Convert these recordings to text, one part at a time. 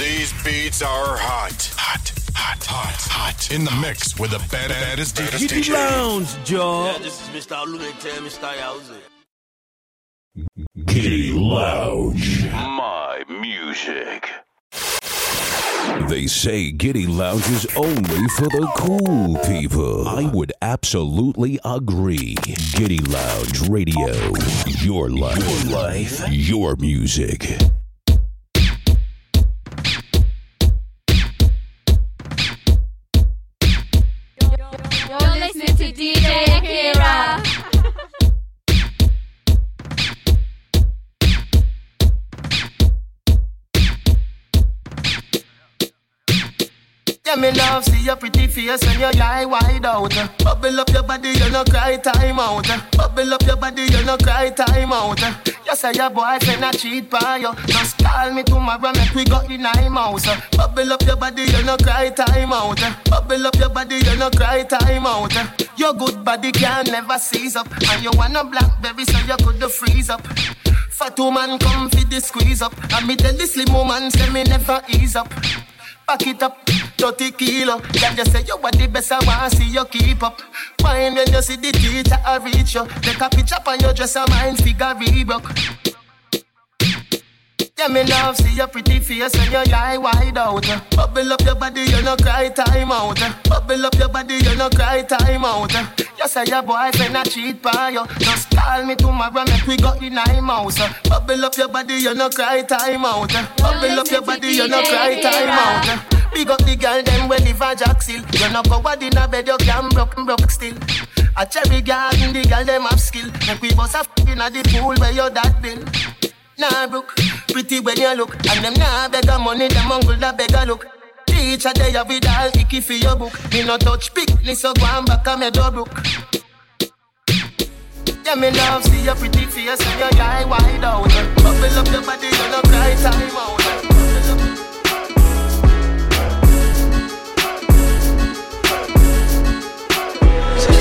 These beats are hot. Hot. Hot. Hot. Hot. In the mix with the bad- baddest DJ. Giddy Lounge, Joe. Yeah, this is Mr. Lunatic, Mr. Yowzy. Giddy Lounge. My music. They say Giddy Lounge is only for the cool people. I would absolutely agree. Giddy Lounge Radio. Your life. Your life. Your music. Yeah, me love see your pretty face and your eye wide out. Bubble up your body, you no cry time out. Bubble up your body, you no cry time out. You say your boyfriend a cheat by you. Just call me tomorrow, make we go in my house. Bubble up your body, you no cry time out. Bubble up your body, you no cry time out. Your good body can never seize up, and you want a blackberry so you could freeze up. Fat woman come fi the squeeze up, and me tell the slim woman say me never ease up. Back it up, 30 kilo. Can just say you are the best, I wanna see you keep up. Fine when you see the teacher, I reach you. Take a picture on your dress, a mind figure Reebok. Yeah, me love see your pretty face and your eye wide out. Bubble up your body, you no cry time out. Bubble up your body, you no cry time out. You say your boyfriend a cheat by you. Just call me tomorrow, make we go in my house. Bubble up your body, you no cry time out. Bubble up your body, you no cry time out. Big up the girl, them when live a jack still. You no go what in a bed, you can broke, broke still. A cherry garden, the girl them have skill. Make we bust a f inna the pool where your dad bill. Nah, brook, pretty when you look. And them nah beg a money, them uncle that beg a look. Teacher, they have it all icky for your book. Me no touch picnic, so go and back a me door brook. Yeah, me love see your pretty face and your eye wide out. Bubble up your body, you no cry time out.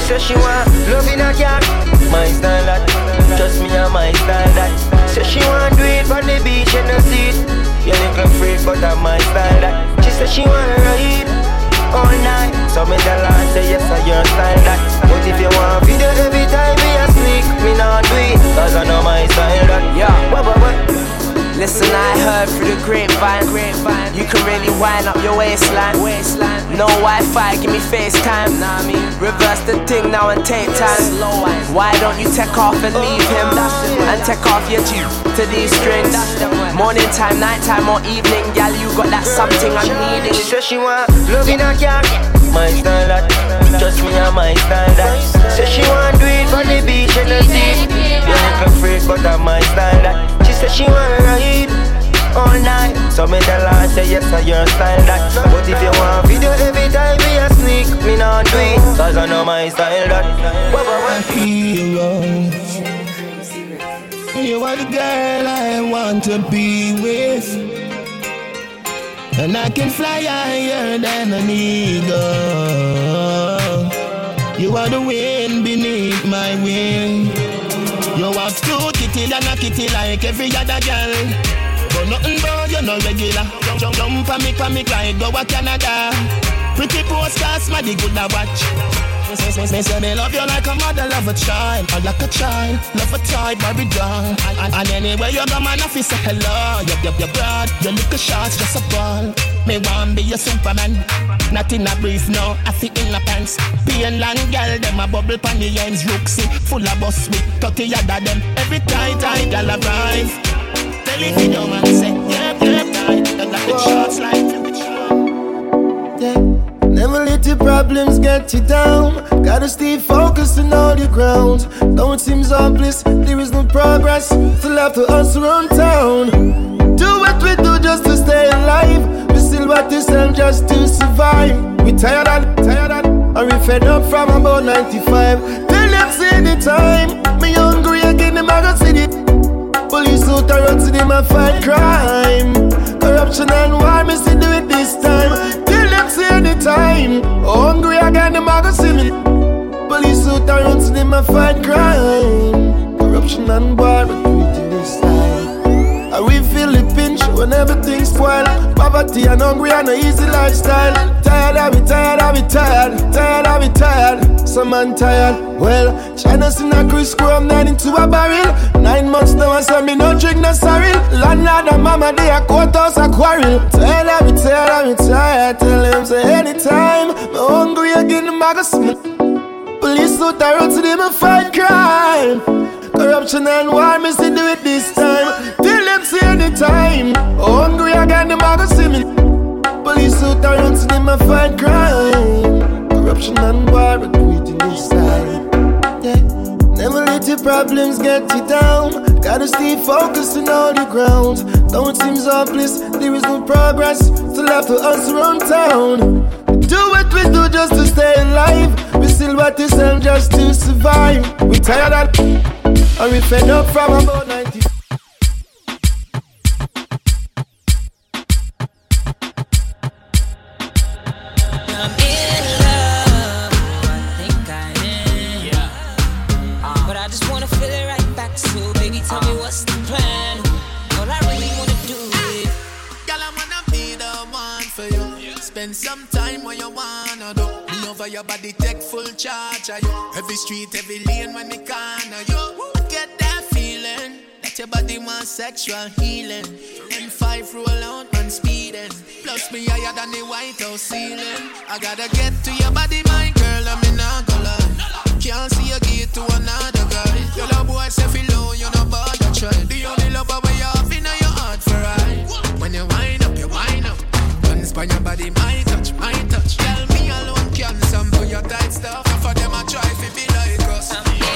Say she want love in a car, my style that. Trust me, I'm my style that. Say she want do it on the beach and the seat You little freak, but I'm my style that. She say she want to ride all night. So me tell her say yes, I your style that. But if you want video every time me a sneak, me not do it, cause I know my style that. Yeah. What, what, what? Listen, I heard through the grapevine, grapevine. You can really wind up your waistline. waistline. No Wi-Fi, give me FaceTime. Nah, reverse the thing now and take time. Why don't you take off and leave him? And take off your G to these strings. Morning time, night time, or evening, gal, you got that something I'm needing. She say she want love in a my style that. Trust me, I'm my style that. Say she want do it on the beach and the sea. You little freak, but I'm my style that. Say she wanna ride all night. So me tell her say yes, I your style that. But if you want video every time me a sneak, me not do it, cause I know my style that. Hero. You are the girl I want to be with. And I can fly higher than an eagle. You are the wind beneath my wing. You have two kitty and a kitty like every other girl. But nothing but you're not regular. Jump, jump on me, on me, cry, go to Canada. Pretty posters, my good to watch. Me say, me love you like a mother love a child, or like a child love a toy Barbie doll. And, and, and anywhere you go, man, I feel say hello. You, you, you broad, your little shots just a ball. Me want be a superman, not in a brief, no. I fit in a pants. Being long girl, them a bubble pan the ends, Rooksy, full of bus with thirty other them. Every tight, tight girl arrive. Tell it video man say, yeah, yeah, tight. Like the shots like. Yeah. Let your problems get you down. Gotta stay focused and hold your ground. Though it seems hopeless, there is no progress. Still have to us around town. Do what we do just to stay alive. We still want this time just to survive. We tired and tired and, we fed up from about 95. Tell them say the time. Me hungry again, them I go see it. Police out around to them a fight crime. Corruption and war, me see do it this time. Say the. Hungry again, them a go see me. Police out around to them a fight crime. Corruption and war, do this time. And we when everything spoil. Poverty and hungry and no easy lifestyle. Tired of it, tired of it, tired, tired of it, tired. Some man tired. Well, China seen a Chris Chrome nine into a barrel. Nine months now, I saw me no drink no sorry. Landlord and mama, they a courthouse a quarrel. Tired of it, tired of it, tired. Tell them say anytime, me hungry again, the magazine. Police out the road to them and fight crime. Corruption and war, me see do it this time. Them say anytime. Hungry again, the magazine. Police out the road to them and fight crime. Corruption and war, it in this time. Yeah. Never let your problems get you down. Gotta stay focused and hold your ground. Don't seem hopeless, there is no progress. Still have to us around town. Do what we do just to stay alive. We still what to sell just to survive. We tired of and we fed up from about 90. You. Spend some time where you wanna do. Me over your body, take full charge of you. Every street, every lane when me corner you. Get that feeling that your body wants sexual healing. M5 roll out and speeding. Plus me higher than the White House ceiling. I gotta get to your body, my girl, I'm in a lie. Can't see you get to another guy. Your love boy say feel low, you know bother try. The only love you have in your heart for right. When you wind By your body, my touch, my touch. Tell me alone can for your tight stuff. And for them I try to be like us.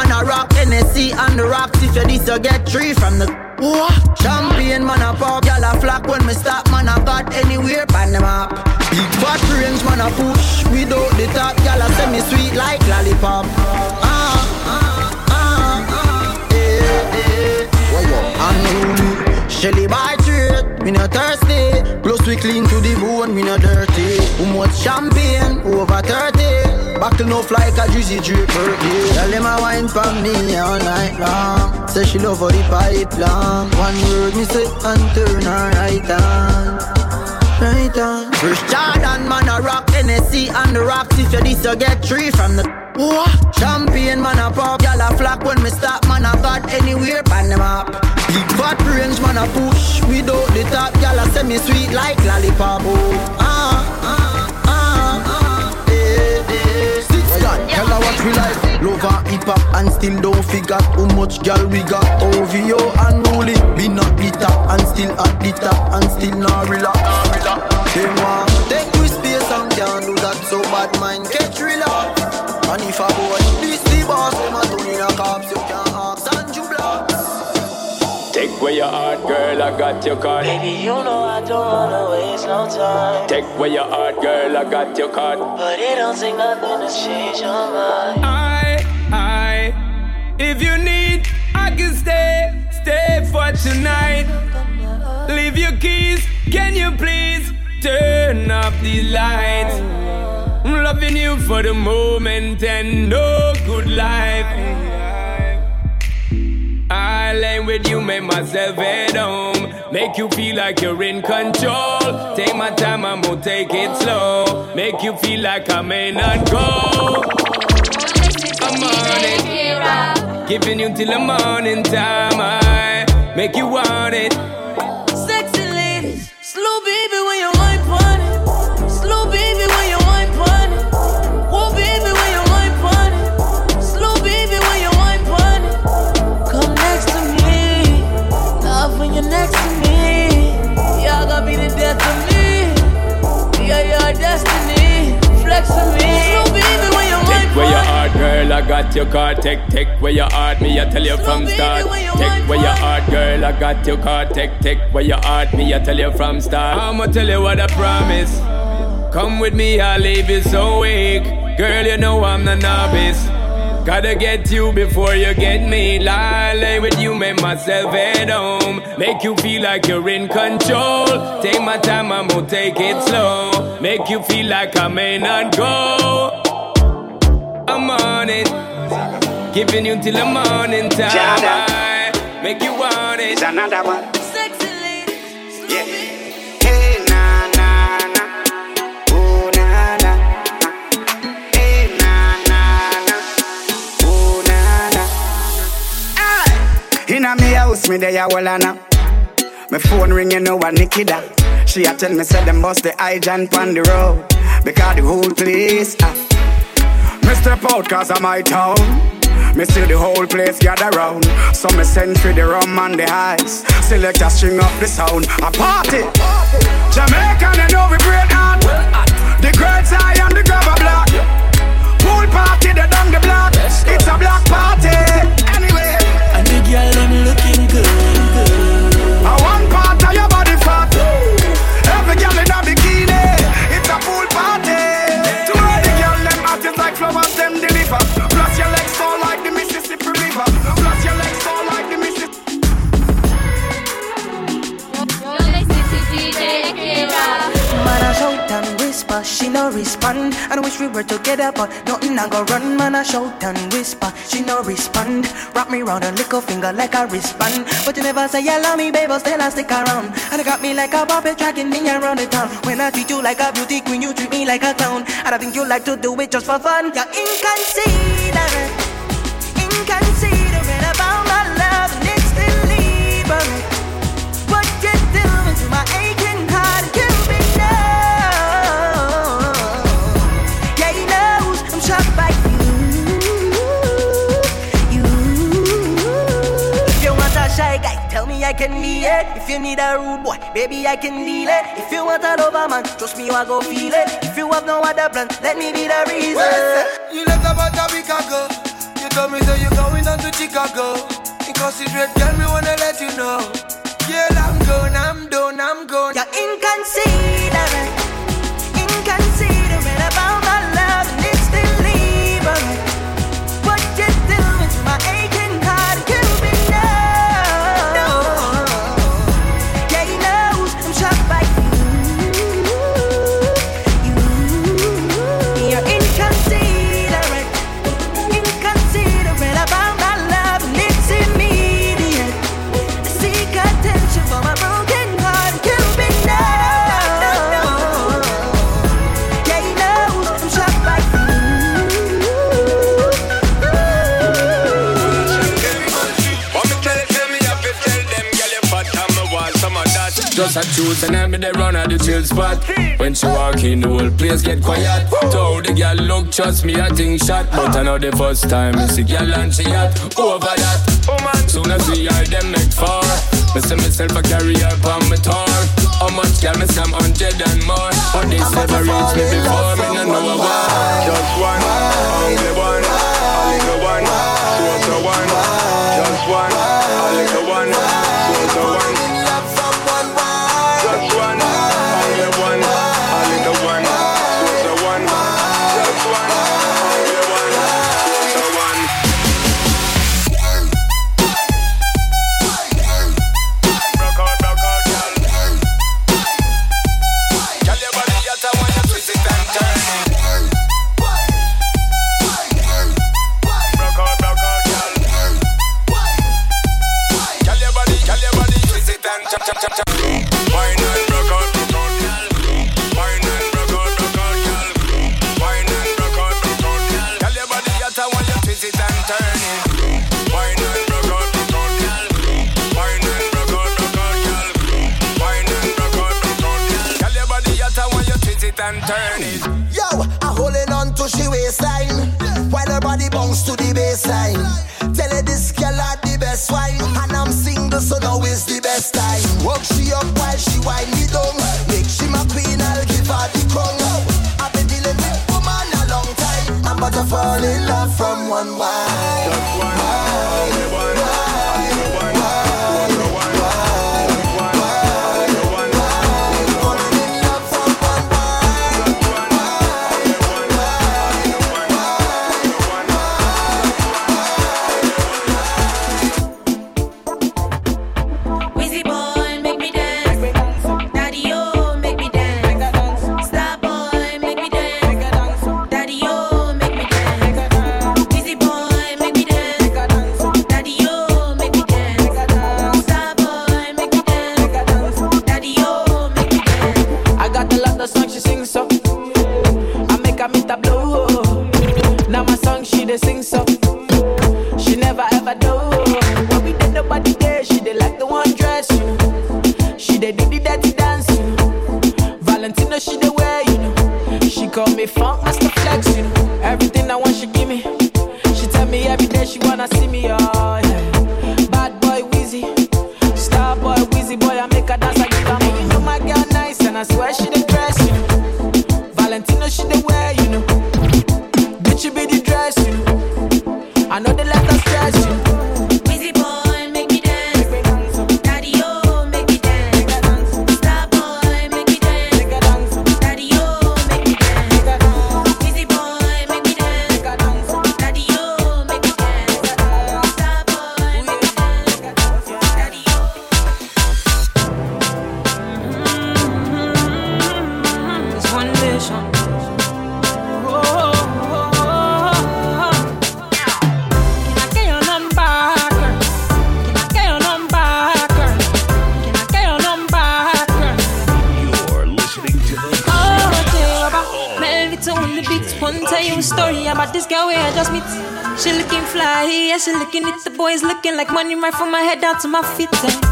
Man a rock NSC and the rocks. If you this you get three from the what? Champagne man a pop Y'all a flock when me stop man a got anywhere pan the map. Big fat range man a push. Without the top Y'all a send me sweet like lollipop. Ah, ah, ah, ah Eh, eh Unruly Shelly by trade, me not thirsty. Close we clean to the bone, me not dirty. Who much champagne, over 30 Buckle no fly like a juicy drip birthday Tell them a wine for me all night long. Say she love for the pipe long One word me say and turn her right on. Right on. First Jordan man a rock NSC and the rocks. If you this you get three from the what? Champagne man a pop. Y'all a flock when me stop man a got anywhere pan them up. Big fat range man a push. Without the top Y'all a send me sweet like lollipop oh. Ah, ah, eh. Six gun, tell her what we like. Love and hip hop and still don't figure How much gal we got. OVO and Rolly Be not the top and still at the top And still not relax They want take we space and can't do that So bad mind catch relax and if a boy this the boss, them a turn in a cops, your heart, girl, I got your card. Baby, you know I don't wanna waste no time. Take away your heart, girl, I got your card. But it don't take nothing to change your mind. I, I, if you need, I can stay, stay for tonight. Leave your keys, can you please turn off the lights? I'm loving you for the moment and no good life. Lay with you, make myself at home. Make you feel like you're in control. Take my time, I'm gonna take it slow. Make you feel like I may not go. I'm on it. Giving you till the morning time. I make you want it. Sexy ladies, slow baby when you got your card. Take, take where your heart, me, I tell you from start. Take where your heart, girl, I got your card. Take, take where your heart, me, I tell you from start. I'ma tell you what I promise. Come with me, I'll leave you so weak. Girl, you know I'm the novice. Gotta get you before you get me. Lay with you, make myself at home. Make you feel like you're in control. Take my time, I'm gonna take it slow. Make you feel like I may not go. I'm on it. Giving you till the morning time. I make you want it. It's another one. Inna me house, me there a wall now. My phone ring, you know what Nikki da. She a tell me say them bust the high jump on the road because the whole place. Ah. Me step out cause I'm my town. Me see the whole place gather round. So me send for the rum and the ice. Select a string up the sound. A party. Jamaican, they know we break out. The great eye and the grabber block. Pool party, they down the block. It's a black party. Anyway. And the girl them looking good. She no respond. And wish we were together, but nothing I go run. Man, I shout and whisper, she no respond. Wrap me round a little finger like a wristband. But you never say you love me, but still I stick around. And you got me like a puppet dragging me around the town. When I treat you like a beauty queen, you treat me like a clown. And I think you like to do it just for fun. You're inconsiderate I can be it. If you need a rude boy, baby I can deal it. If you want a lover man, trust me I go feel it. If you have no other plan, let me be the reason. You left about a week ago. You told me say you're going down to Chicago. Inconsiderate girl, me wanna let you know. Girl, I'm gone, I'm done, I'm gone. You're inconsiderate Just a choose and I'm the run at the chill spot. When she walk in, the whole place get quiet. Told the girl look, trust me, I think shot. But I know the first time you see girl and she hot. Over that, soon as we are them make far. Me see myself a carry up on my tour. How much girl me scam hundred and more. But this never reached me before, me no know why. Just one, me down. Make she my queen, I'll give her the crown. I've been dealing with woman a long time, I'm about to fall in love from one wine. To my feet.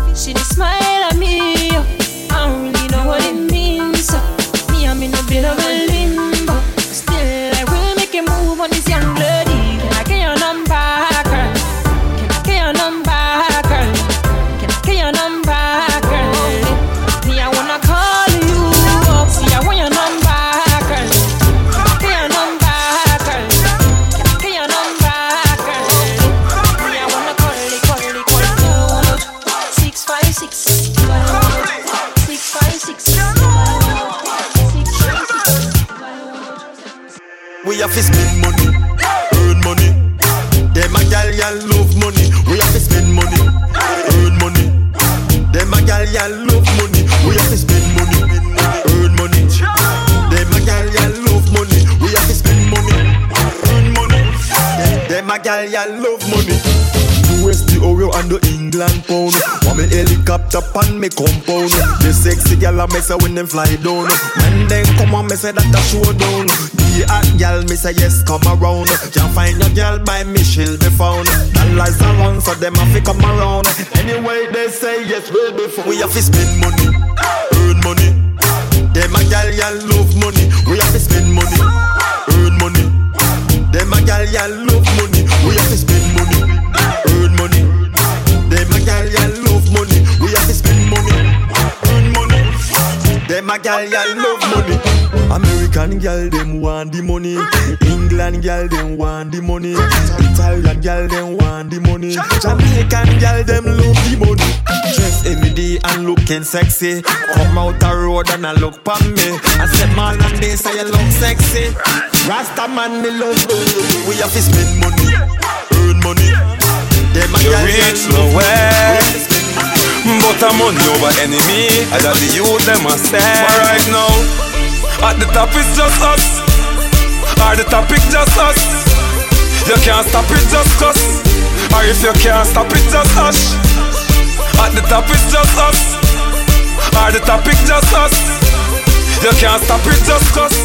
Sexy gal a mess when them fly down. When them come on, me say that a showdown. The hot gal me say yes come around. Can't find your gal by me she'll be found. Dollars around so them have to come around. Anyway they say yes we'll be found. We have to spend money, earn money. Them a gal gal Gal them want the money. England gal them want the money. Italian gal them want the money. Jamaican gal them love the money. Dress every day and looking sexy. Come out the road and I look pon me. I said man and they say you look sexy. Rasta man me love you. We have to spend money, earn money. Them You reach nowhere. money. But I'm money over enemy. I got the youth them a stand. But right now, at the top it's just us. Or the topic just us. You can't stop it just cause. Or if you can't stop it just hush. At the top it's just us. Or the topic just us. You can't stop it just cause.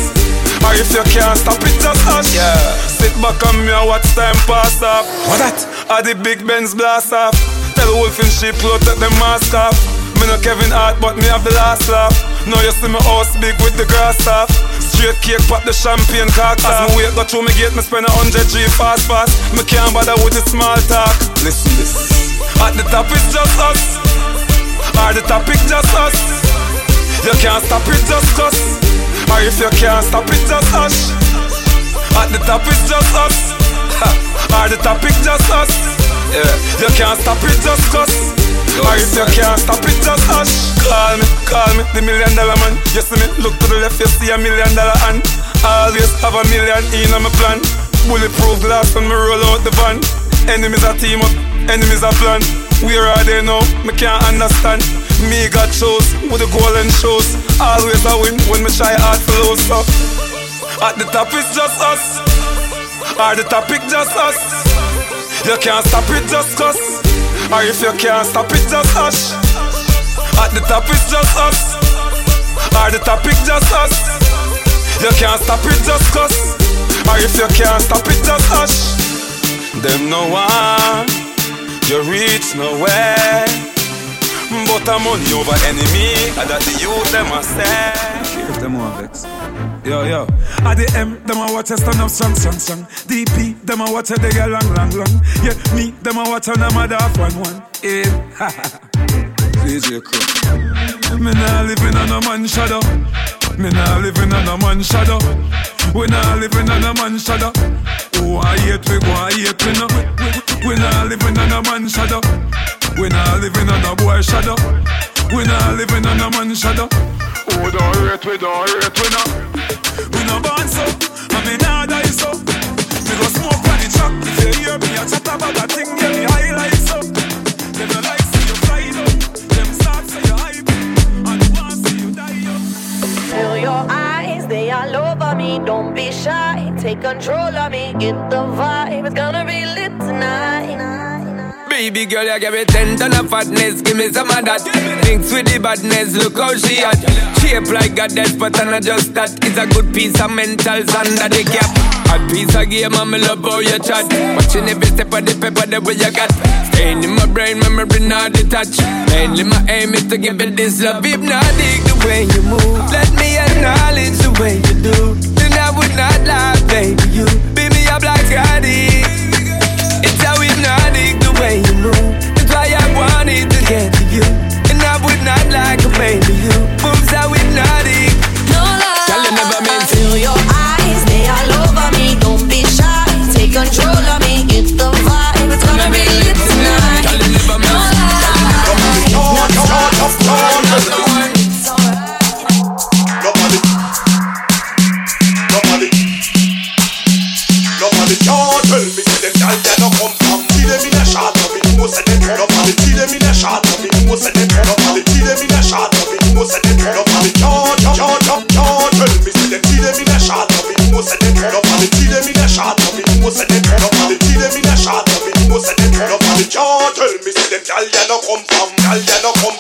Or if you can't stop it just hush. Yeah. Sit back on me and watch time pass off. What that? Are the big Benz blast off. Tell the Wolf in sheep clothes take them mask off. Me no Kevin Hart, but me have the last laugh. Now you see my house big with the grass off. Straight cake, pop the champagne cock As me wait, go through me gate, me spend a hundred G fast fast. Me can't bother with the small talk. Listen this. At the top it's just us. Or the topic just us. You can't stop it just us Or if you can't stop it, just us At the top it's just us. Or the topic just us. Yeah. You can't stop it just cause. Or if you can't stop it, just hush. Call me, call me, the million dollar man. You see me, look to the left, you see a million dollar hand. Always have a million in on my plan. Bulletproof glass when me roll out the van. Enemies are team up, enemies are plan. Where are they now? Me can't understand. Me got shows with the golden shoes. Always I win when me try hard to lose so. At the top it's just us. Or the topic just us. You can't stop it just cause. Or if you can't stop it just hush. At the top it's just us. Are the topic just us? You can't stop it just cause. Or if you can't stop it just hush. Them no one, you reach nowhere. But I'm money over enemy, and that the youth them a say. If them want vex. Yo, yo. At the M, them a watch a stand up strong, strong, strong. DP, them a watch a they get long, long, long. Yeah, me, them a watch a them a dark one, one. Yeah, ha, ha. DJ Crow. Me nah living on a man shadow. Me nah living on a man shadow. We nah living on a man shadow. Oh, I hate we go, I hate we no. We nah living on a man shadow. We nah living on a boy shadow. We nah living on a man shadow. Oh, don't hate we, don't hate we no. We no born so, and me nah die so. Me go smoke on the truck. If you hear me a chat about that thing, get me high like so. Them no like see you fly down. Them start say you hype, and want see you die up. Feel your eyes, they all over me. Don't be shy, take control of me. Get the vibe, it's gonna be lit tonight. Baby girl, you give me ten ton of fatness, give me some of that. Thinks with the badness, look how she at. Shape like a death, but I'm not just that. It's a good piece of mentals under the cap. A piece of game, I'm love how you chat. Watching every step of the paper, the way you got. Staying in my brain, memory not detached. Mainly my aim is to give it this love. If not, dig the way you move. Let me acknowledge the way you do. Then I would not lie, baby. You beat me up like hypnotic the way you move. That's why I wanted to get to you. And I would not like a baby you. Moves how hypnotic. No lie. Girl, you never meant to. Feel your eyes, they all over me. Don't be shy, take control of me. Get the vibe, it's gonna be lit tonight. Girl, you never No Nobody, set the girl up and the kill them in. Me who set the girl up and the kill them. Me who set the girl up and the charge. Tell me see them kill in a shot. Me. Me who set the girl up and the kill them. Me who set the girl up and the charge. Tell me see them gyal ya no come from, gyal ya no come.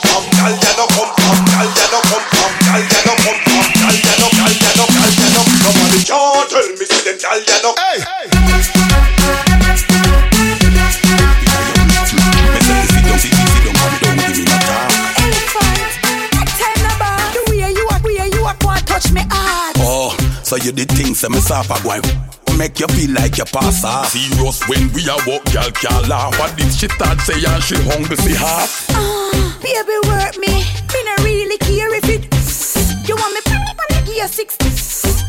You did things that me suffer Make you feel like you pass off Serious when we are walk, girl can't laugh What did she start say and she hungry see half Ah, baby, work me. Me not really care if it. You want me to give you six.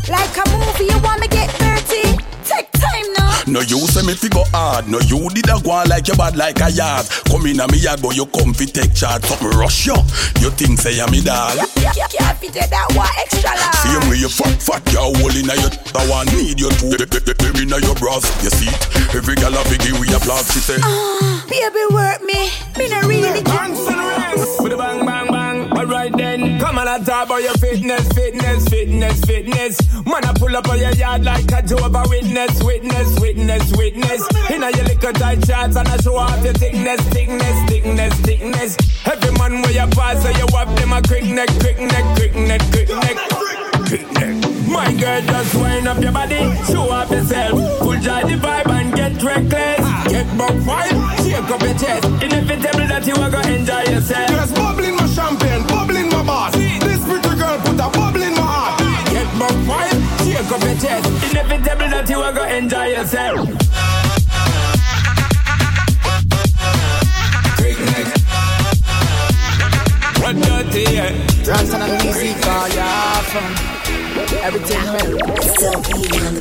Like a movie, you want me get dirty. Take time now. No you say me fi go hard No you did a go on like you bad like a yard Come in a me yard but you come fi take charge Something rush you You think say I'm me dog Yeah, yeah, can't fit it that one extra large. Same way you fat fat you hole in a your I want need you to Them in a your bras You see it Every gal a figure we applause She say Ah, baby, work me. Me not really care. With a bang, bang, bang. Alright then. Come on and talk about your fitness, fitness, fitness, fitness. Man, I pull up on your yard like a Jehovah Witness, witness, witness, witness. In a your little tight shots and I show off your thickness, thickness, thickness, thickness. Every man where you pass, so you have them a quick neck, quick neck, quick neck, quick neck. Quick neck. My girl, just wind up your body, show off yourself. Pull joy the vibe and get reckless. Get buck vibe, shake up your chest. Inevitable that you are gonna enjoy yourself. Just bubble in my champagne, bubble shake up your chest. Inevitable that you are gonna enjoy yourself. What dirty, yeah. Johnson and the music, oh yeah, fun. Everything well.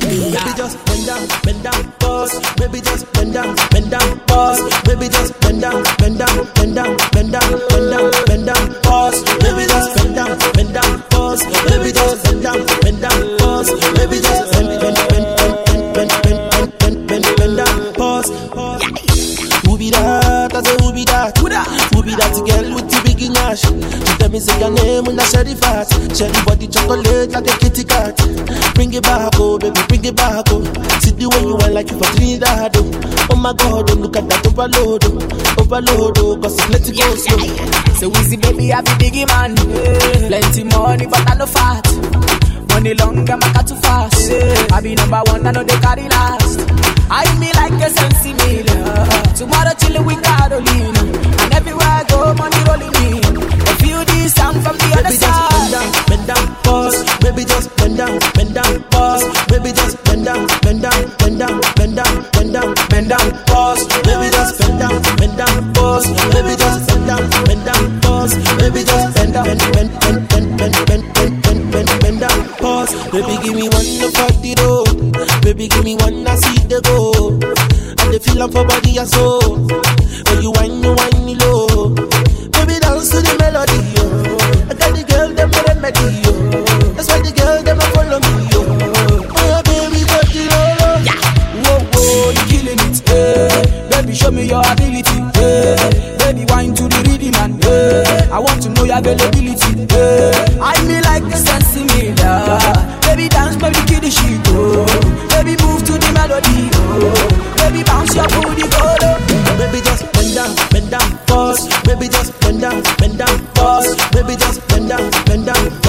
Baby just bend down, bend down, pause. Baby just bend down, bend down, pause. Baby just bend down, bend down, bend down, bend down, bend down, bend down, pause. Baby just bend down, bend down, pause. Baby just bend down, bend down, pause. Baby just bend, bend, bend, bend, bend, bend, bend, bend, bend, bend down, pause. Who be that? I say who be that? Who be that girl with the big cash. Tell me say your name when I share the fat. Share the body chocolate like a kitty cat. Bring it back, oh baby, bring it back, oh. See the way you want like you for Trinidad, oh. Oh my God, oh look at that overload, oh. Overload, oh, cause it's plenty yeah, go slow. Oh. Yeah, yeah. see, baby, I be biggie man. Yeah. Plenty money, but I no fat. Money long, I'm not too fast. Yeah. I be number one, I know they carry last. I me like a sensi Tomorrow till chillin' with Carolina. baby just bend down, bend down, pause. Baby just bend down, bend down, pause. Baby just bend down, bend down, bend down, bend down, bend down, bend down, pause. Baby just bend down, bend down, pause. Baby just bend down, bend down, pause. Baby just bend down, bend bend bend bend bend bend bend bend bend bend down, pause. Baby give me one to party the. Baby give me one I see the go. And the feeling for body and soul. your ability. Hey. Baby, wine to the rhythm and hey. I want to know your availability. Hey. I me like sensing me Baby, dance, baby, kill the shit. Oh. Baby, move to the melody. Oh. Baby, bounce your booty, go. Baby, just bend down, bend down, pause. Baby, just bend down, bend down, pause. Baby, just bend down, bend down.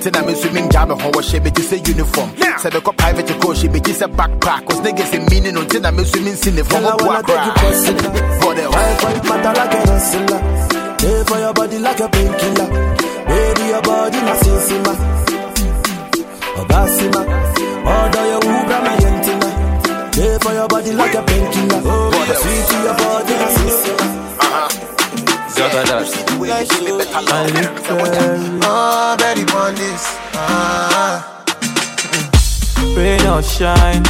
mountain, I'm in swimming jam, and how she be just a uniform. Said the private coach, she be just a backpack, cause niggas in meaning until I'm in swimming cinephone. shine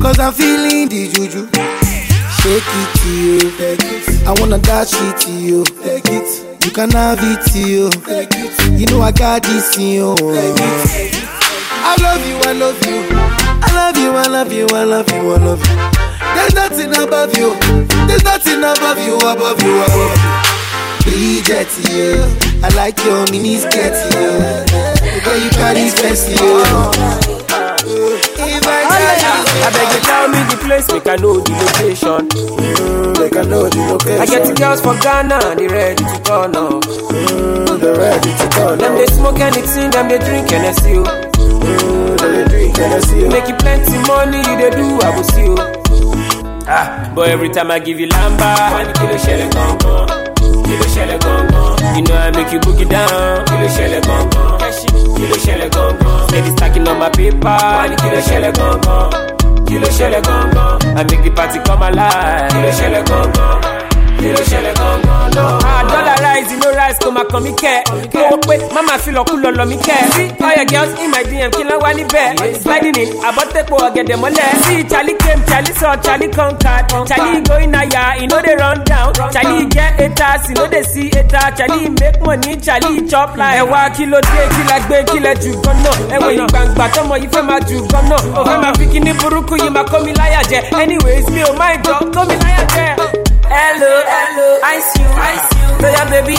Cause I'm feeling the juju. Shake it to you. I wanna dash it to you. Take it. You can have it to you. Take it. You know I got this in you. Take it. I love you, I love you. I love you, I love you, I love you, I love you. There's nothing above you. There's nothing above you, above you, above you. Bridget, yeah. I like your mini skirt, yeah. Way you carry fancy, yeah. If I I beg you tell me the place, make I know the location. Mm, make I know the location. I get the girls from Ghana, they ready to turn up. Mm, they ready to turn Them they smoke anything, them they drink Hennessy. oh. Mm, them they drink Hennessy. Make you plenty money, you they do, I will see you. Ah, but every time I give you lamba, one kilo shell gone gone, kilo shell gone gone. You know I make you boogie down, kilo shell gone gone, Kilo ló gongo, gangan. steady stacking on my paper wọ́n ní kí ló ṣẹlẹ̀ gangan. kí. I make the party come alive. Kilo ló gongo, kilo kí gongo, no. gangan don't. eyes no rise come máa kàn mí kẹ́ kí wait, mama feel máa fi lọ́kù lọ́lọ́ mi kẹ́ all your girls in my DM kill ló wá bear. sliding in àbọ̀tẹ́pọ̀ ọ̀gẹ̀dẹ̀ mọ́lẹ̀. See Charlie came Charlie saw Charlie conquered. Charlie going higher e know they run down. Charlie get haters e know they see hater Charlie make money Charlie chop like ẹ̀wá kí ló dé kí la gbé kí lẹ jù gan náà ẹ̀wọ̀n ìgbàǹgbà tọmọ yìí fẹ́ máa jù Oh, náà ò fẹ́ máa fi kíní burúkú me liar, yeah. anyways me oh my god, kó me liar, yeah. Hello, hello, ice you, ice you. Toya baby,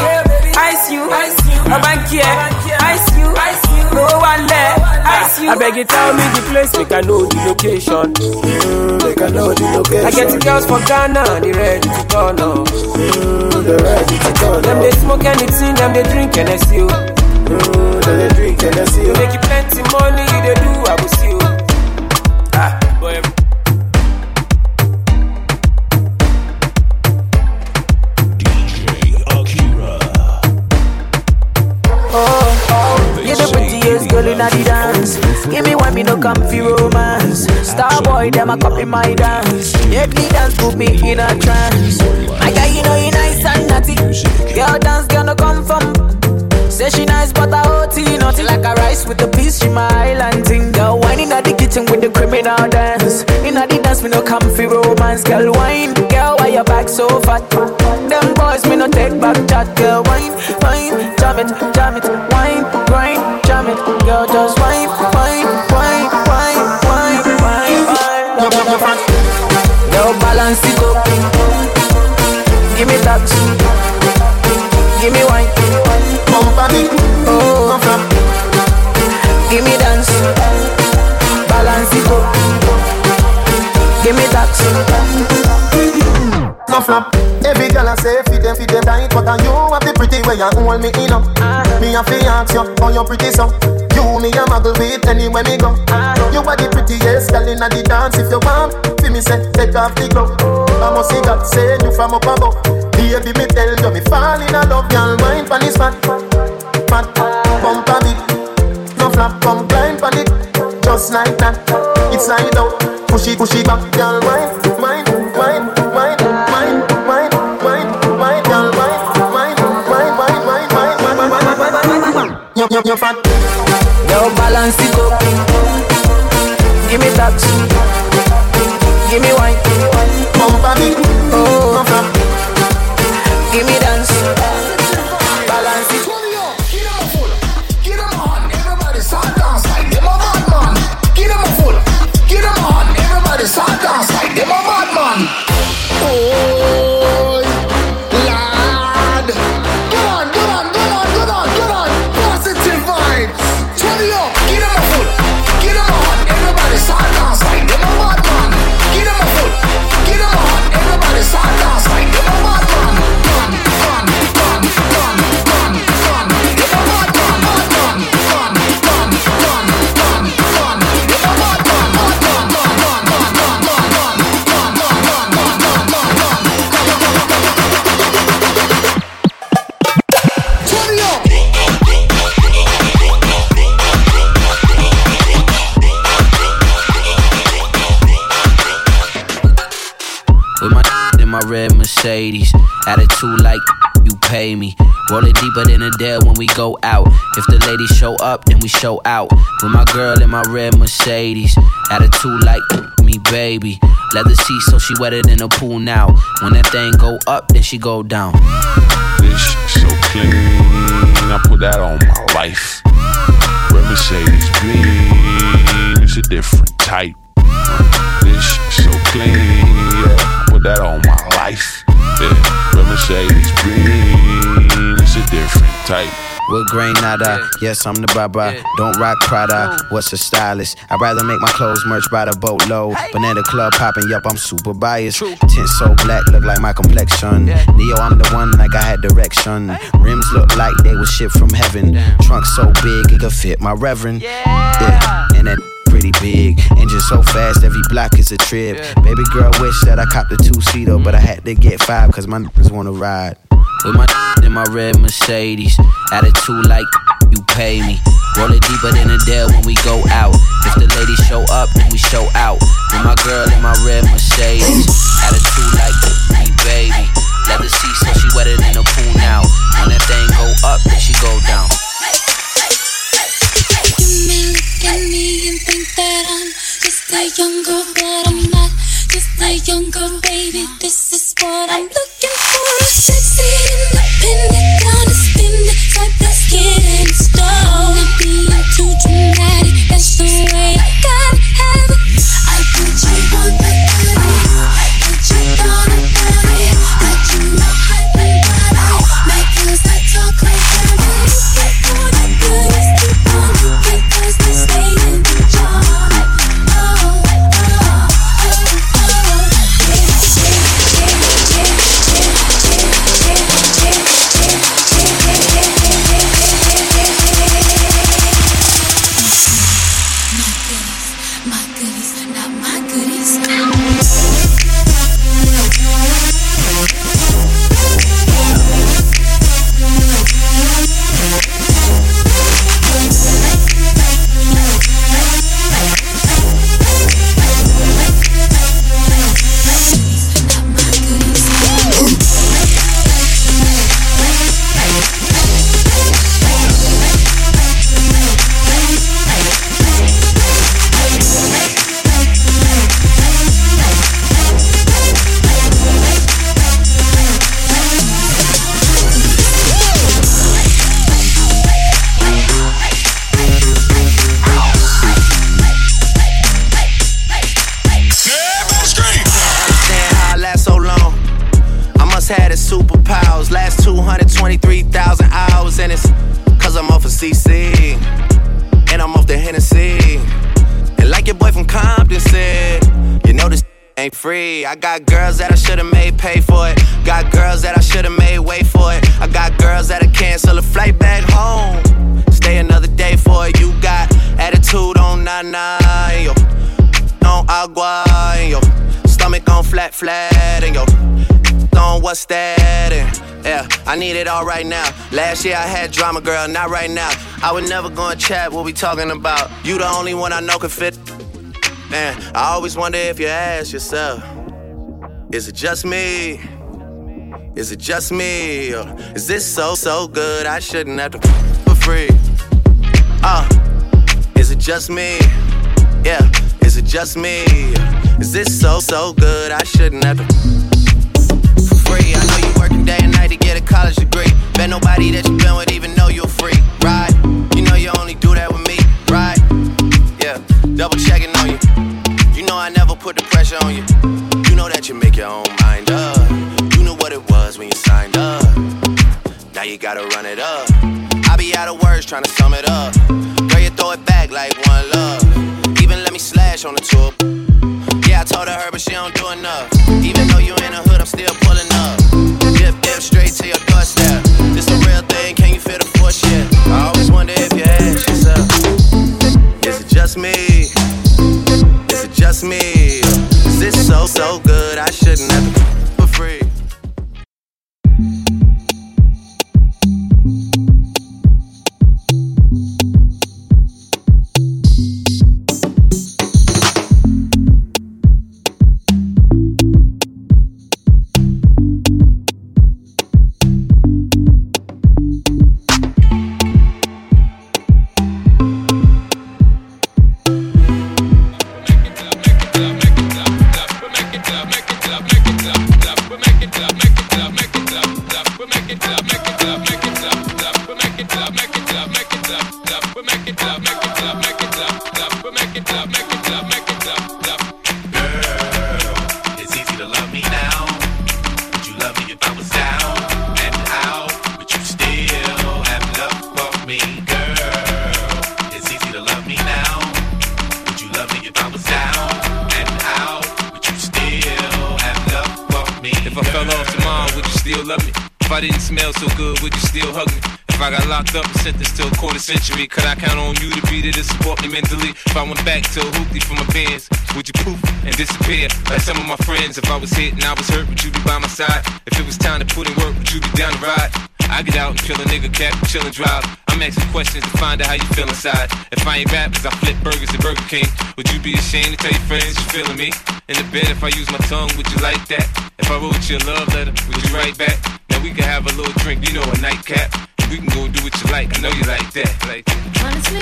ice you, ice you. Abankie, ice you, ice you. No one there, ice you. I beg you tell me the place, make I know the location. Mm, make I know the location. I get the girls from Ghana, they ready to turn up. Mm, they ready to turn Them they smoke anything, them they drink Hennessy. oh. Mm, them they drink Hennessy. You make you plenty money, you they do, I will see you. Ah, boy. Girl the dance. Give me one, me no comfy romance. Star boy, them a copy my dance. Make me dance, put me in a trance. My guy, you know you nice and naughty. Girl dance, girl no come from. Say she nice, but I OT naughty like a rice with the peas. She my island thing. Girl whining at the kitchen with the criminal dance. In the dance, me no comfy romance. Girl wine, girl why your back so fat? Them boys me no take back chat. Girl wine, wine, jam it, jam it, wine, it. Girl just wine, wine, wine, wine, wine, wine, wine. Girl balance it up. Give me that. Give me wine. Bump me. Oh. Give me dance. Balance it up. Give me that. No flap. Every girl I say feed them, feed them tight, but uh, you have the pretty way you hold me in up. Me a fi ask you, how you pretty so? You me a muggle with anywhere me go. You are the prettiest girl inna the dance. If you want, fi me say take off the glove. I must see God say you from up above. Baby me tell you me fall in love, girl wine pon this fat, fat, bump a bit. No flap, come blind pon it, just like that. It's slide out, push it, push it back, girl wine, wine, You, you, you fat. Girl balance it up. Give me that. Give me wine. Bump a bit, Oh. Mercedes. Attitude like you pay me. Roll it deeper than a dead when we go out. If the ladies show up, then we show out. With my girl in my red Mercedes. Attitude like me, baby. Leather seat, so she wetter than a pool now. When that thing go up, then she go down. This so clean. I put that on my life. Red Mercedes beam, it's a different type. This so clean, put that on my life. Yeah. Red Mercedes beam, it's a different type. With Granada, yes, I'm the baba. Don't rock Prada, what's a stylist? I'd rather make my clothes merch by the boatload. Banana club popping, yup, I'm super biased. Tint so black, look like my complexion. Neo, I'm the one like I had direction. Rims look like they was shipped from heaven. Trunk so big, it could fit my reverend. Yeah, and that pretty big. Engine so fast, every block is a trip. Baby girl wish that I copped a two seater, but I had to get five cause my niggas wanna ride. With my in my red Mercedes. Attitude like you pay me. Roll it deeper than a dead when we go out. If the ladies show up, then we show out. With my girl in my red Mercedes. Attitude like me, baby. Leather seats so she wetter than a pool now. When that thing go up, then she go down. At me and think that I'm just a young girl, but I'm not just a young girl, baby. This is what I'm looking for. A sexy, independent, understanding type that's getting stone. Not being too dramatic, that's the way right now. I would never go and chat what we talking about. You the only one I know can fit. Man, I always wonder if you ask yourself, is it just me? Is it just me? Or is this so, so good I shouldn't have to for free? Uh, is it just me? Yeah, is it just me? Is this so, so good I shouldn't have to for free? I know you working day and night to get a college degree. Bet nobody that you been with even know you're free, pressure on you. You know that you make your own mind up. You knew what it was when you signed up. Now you gotta run it up. I be out of words trying to sum it up. Girl, you throw it back like one love. Even let me slash on the tour. Yeah, I told her, but she don't do enough. Even though you in the hood, I'm still pulling up. Dip, dip, straight to your doorstep. This a real thing, can you feel the force yet? I always wonder if you ask yourself, is it just me? Is it just me? So, so good I shouldn't have smell so good, would you still hug me? If I got locked up and sentenced to a quarter century, could I count on you to be there to support me mentally? If I went back to a hoopty for my bands, would you poof and disappear like some of my friends? If I was hit and I was hurt, would you be by my side? If it was time to put in work, would you be down to ride? I get out and kill a nigga cap, chill and drive. I'm asking questions to find out how you feel inside. If I ain't rappers, I flip burgers at Burger King. Would you be ashamed to tell your friends you feeling me? In the bed, if I use my tongue, would you like that? If I wrote you a love letter, would you write back? We can have a little drink, you know, a nightcap. We can go do what you like. I know you like that. Like that. Honestly,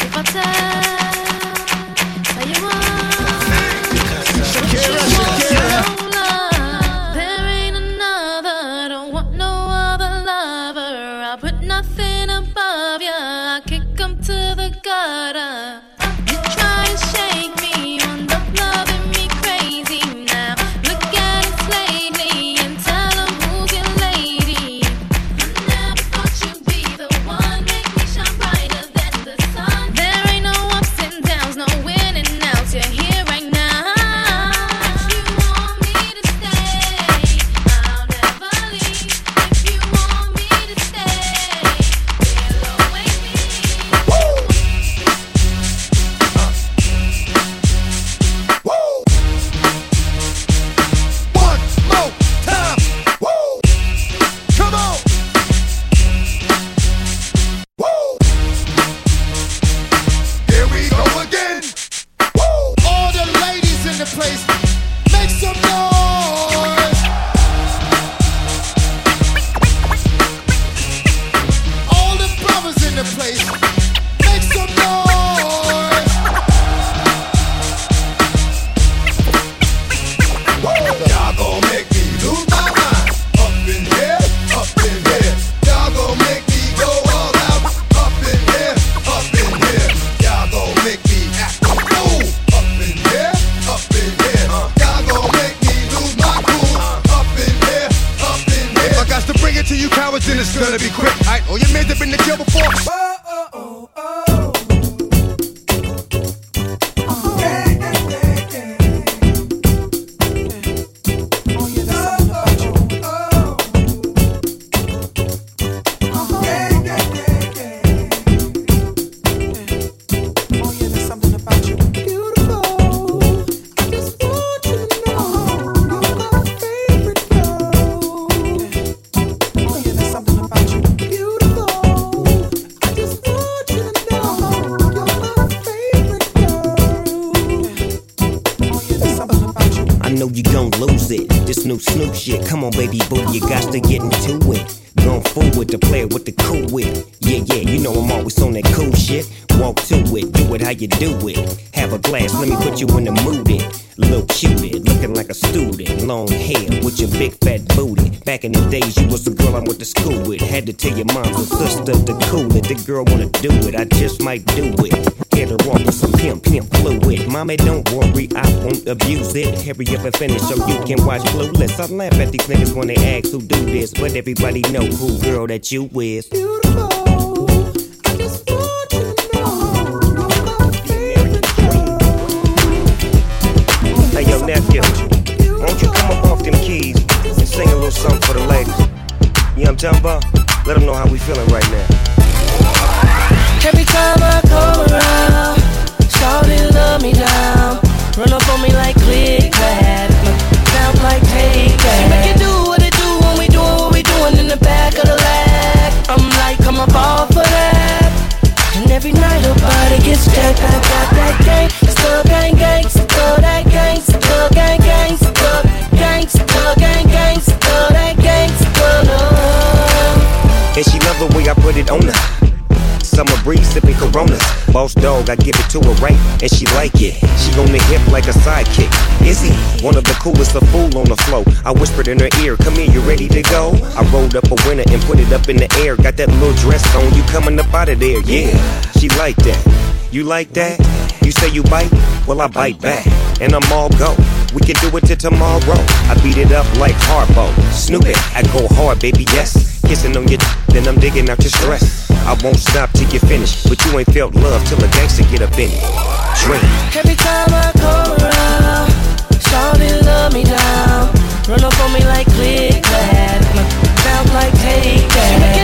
if I tell, to cool it. The girl wanna do it, I just might do it. Get her off with some pimp, pimp fluid. Mommy, don't worry, I won't abuse it. Hurry up and finish so you can watch Clueless. I laugh at these niggas when they ask who do this, but everybody know who girl that you is. Yo, nephew, won't you come up off them keys and sing a little something for the ladies? You know what I'm talking about? Let them know how we feeling right now. Every time I come around, shawty love me down. Run up on me like click clack, sound like take that. She make it do what it do when we doing what we doing in the back of the lag. I'm like, I'm a ball for that. And every night her body gets jacked. I got that gang, way I put it on her. Summer breeze sipping Coronas. Boss dog, I give it to her right, and she like it. She on the hip like a sidekick. Is he one of the coolest? A fool on the flow. I whispered in her ear, "Come here, you ready to go?" I rolled up a winner and put it up in the air. Got that little dress on, you coming up out of there? Yeah, she like that. You like that? You say you bite? Well, I bite back. And I'm all go. We can do it to tomorrow. I beat it up like Harpo. Snoop it, I go hard, baby, yes. Kissing on your then I'm digging out your stress. I won't stop till you finish, but you ain't felt love till a gangster get up in it. Drink. Every time I come around, shawty love me down. Run up on me like click clack, sounds like take that.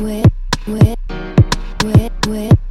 whip, whip, whip, whip.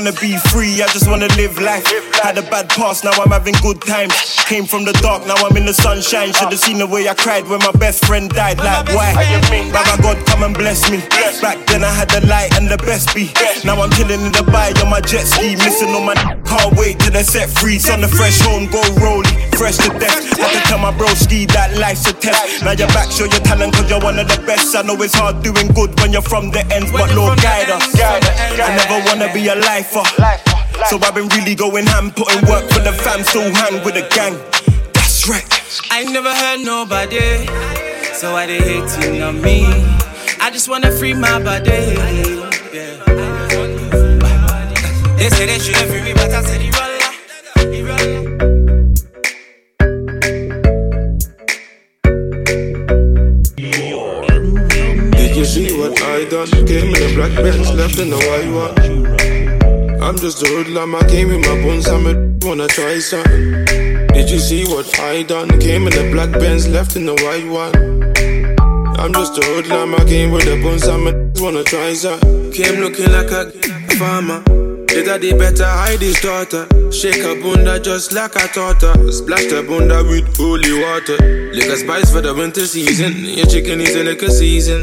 Wanna be free, I just wanna live life. Had a bad past, now I'm having good times. Came from the dark, now I'm in the sunshine. Should've seen the way I cried when my best friend died. Like, why? Baba God, come and bless me. Back then I had the light and the best be. Now I'm chilling in the bay on my jet ski. Missing on my can't wait till they set free. On the fresh home, go rolling, fresh to death. Had to tell my bro ski that life's a test. Now you're back, show your talent, cause you're one of the best. I know it's hard doing good when you're from the ends, but Lord guide us. I never wanna be a lifer. So I've been really going ham, putting work for the fam, still hang with the gang. That's right. I never hurt nobody, so why they hating on me? I just wanna free my body. Yeah. They say they shouldn't free me, but I said Irolla, done? Came in a black Benz, left in a white one. I'm just a hoodlum, I came with my bones, I'm a wanna try something. Did you see what I done? Came in a black Benz, left in a white one. I'm just a hoodlum, I came with the bones, I'm a wanna try something. Came looking like a farmer. The daddy better hide his daughter. Shake her bunda just like taught her. Splash the bunda with holy water. Lick a spice for the winter season. Your chicken is a a season.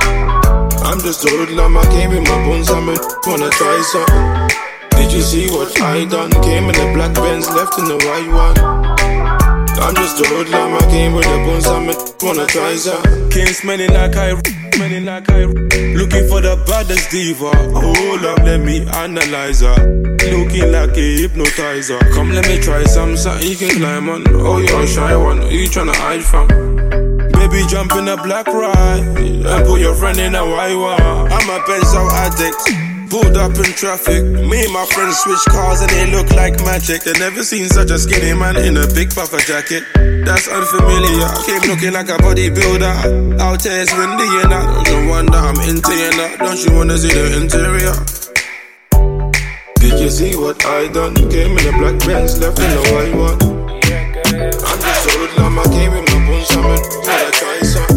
I'm just a hoodlum, I came with my bones, I'm a wanna try something. Did you see what I done? Came in a black Benz, left in a white one. I'm just a hoodlum, I came with the bones, I'm a wanna try something. Came smelling like I, smelling like I. Looking for the baddest diva. Hold up, let me analyze her. Looking like a hypnotizer. Come, let me try some, something you can climb on. Oh, you're a shy one. Who you tryna hide from? Baby, jump in a black ride and put your friend in a white one. I'm a pencil addict. Pulled up in traffic. Me and my friends switch cars and they look like magic. They never seen such a skinny man in a big puffer jacket. That's unfamiliar. Came looking like a bodybuilder. Out here it's windy and that. No wonder I'm into you now. Don't you wanna see the interior? Did you see what I done? Came in a black Benz, left in a white one. I'm just a hoodlum, I came with my bones, I'm a wanna try some.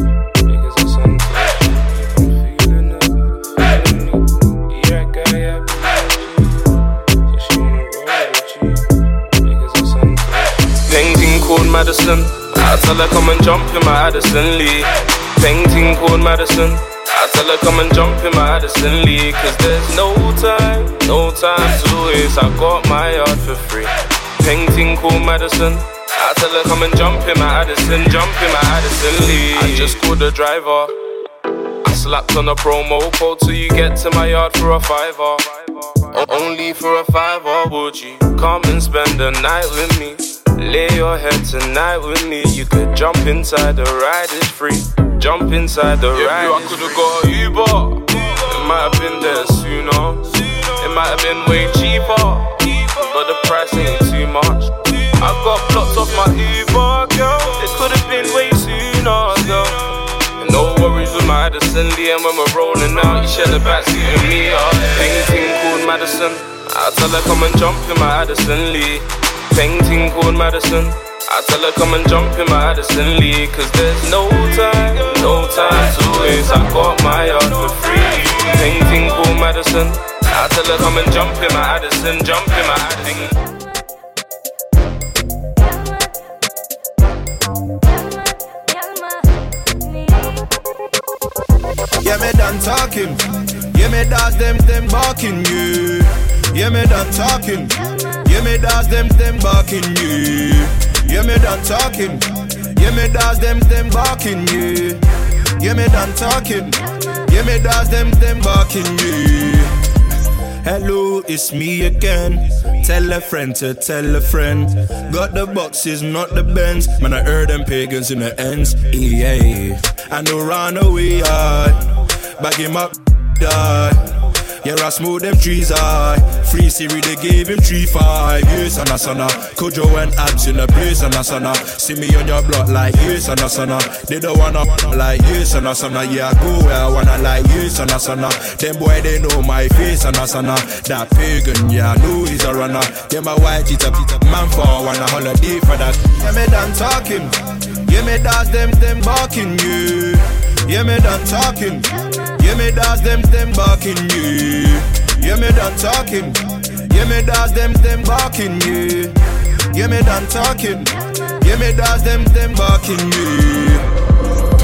Painting called Madison. I tell her come and jump in my Addison Lee. Painting called Madison. I tell her come and jump in my Addison Lee. Cause there's no time, no time to waste. I got my yard for free. Painting called Madison. I tell her come and jump in my Addison, jump in my Addison Lee. I just called the driver. I slapped on a promo code till you get to my yard for a fiver. Only for a fiver, would you come and spend the night with me? Lay your head tonight with me. You could jump inside the ride, it's free. Jump inside the Yeah, ride. I could've got Uber. It might have been there sooner. It might have been way cheaper, but the price ain't too much. I off my Uber, girl. It could have been way sooner, girl. And no worries with Lee, and when we're rolling out, you share the backseat with me. Uh, painting called Madison. I tell her come and jump in my Addison Lee. Painting called Madison. I tell her come and jump in my Addison Lee. Cause there's no time, no time to waste. I got my yard for free. Painting called Madison. I tell her come and jump in my Addison, jump in my Addison. Yeah, me done talking. Yeah, me does them them barking you. Yeah, me done talking. Yeah, me does them them barking you. Yeah, me done talking. Yeah, me does them them barking you. Yeah, me done talking. Yeah, me does them them barking you. Hello, it's me again. Tell a friend to tell a friend. Got the boxes, not the bends. Man, I heard them pagans in the ends. Yeah, I know run away, I back him up, die. Yeah, I smooth them trees high. Free Siri, they gave him three five years and a sana. Kojo and abs in the place and a sana. See me on your block like years and a sana. They don't wanna like years and a sana. Yeah, I go where I wanna like years and a sana. Them boy they know my face and a sana. That pagan, yeah, I know he's a runner. Yeah, my white it up, man for one a holiday for that. Yeah, me done talking. Yeah, me does them them barking you. Yeah, me done talking. Yeah, me does them them barking you. Yeah, me done talking. Yeah, me does them them barking you. Yeah, me done talking. Yeah, me does them them barking you.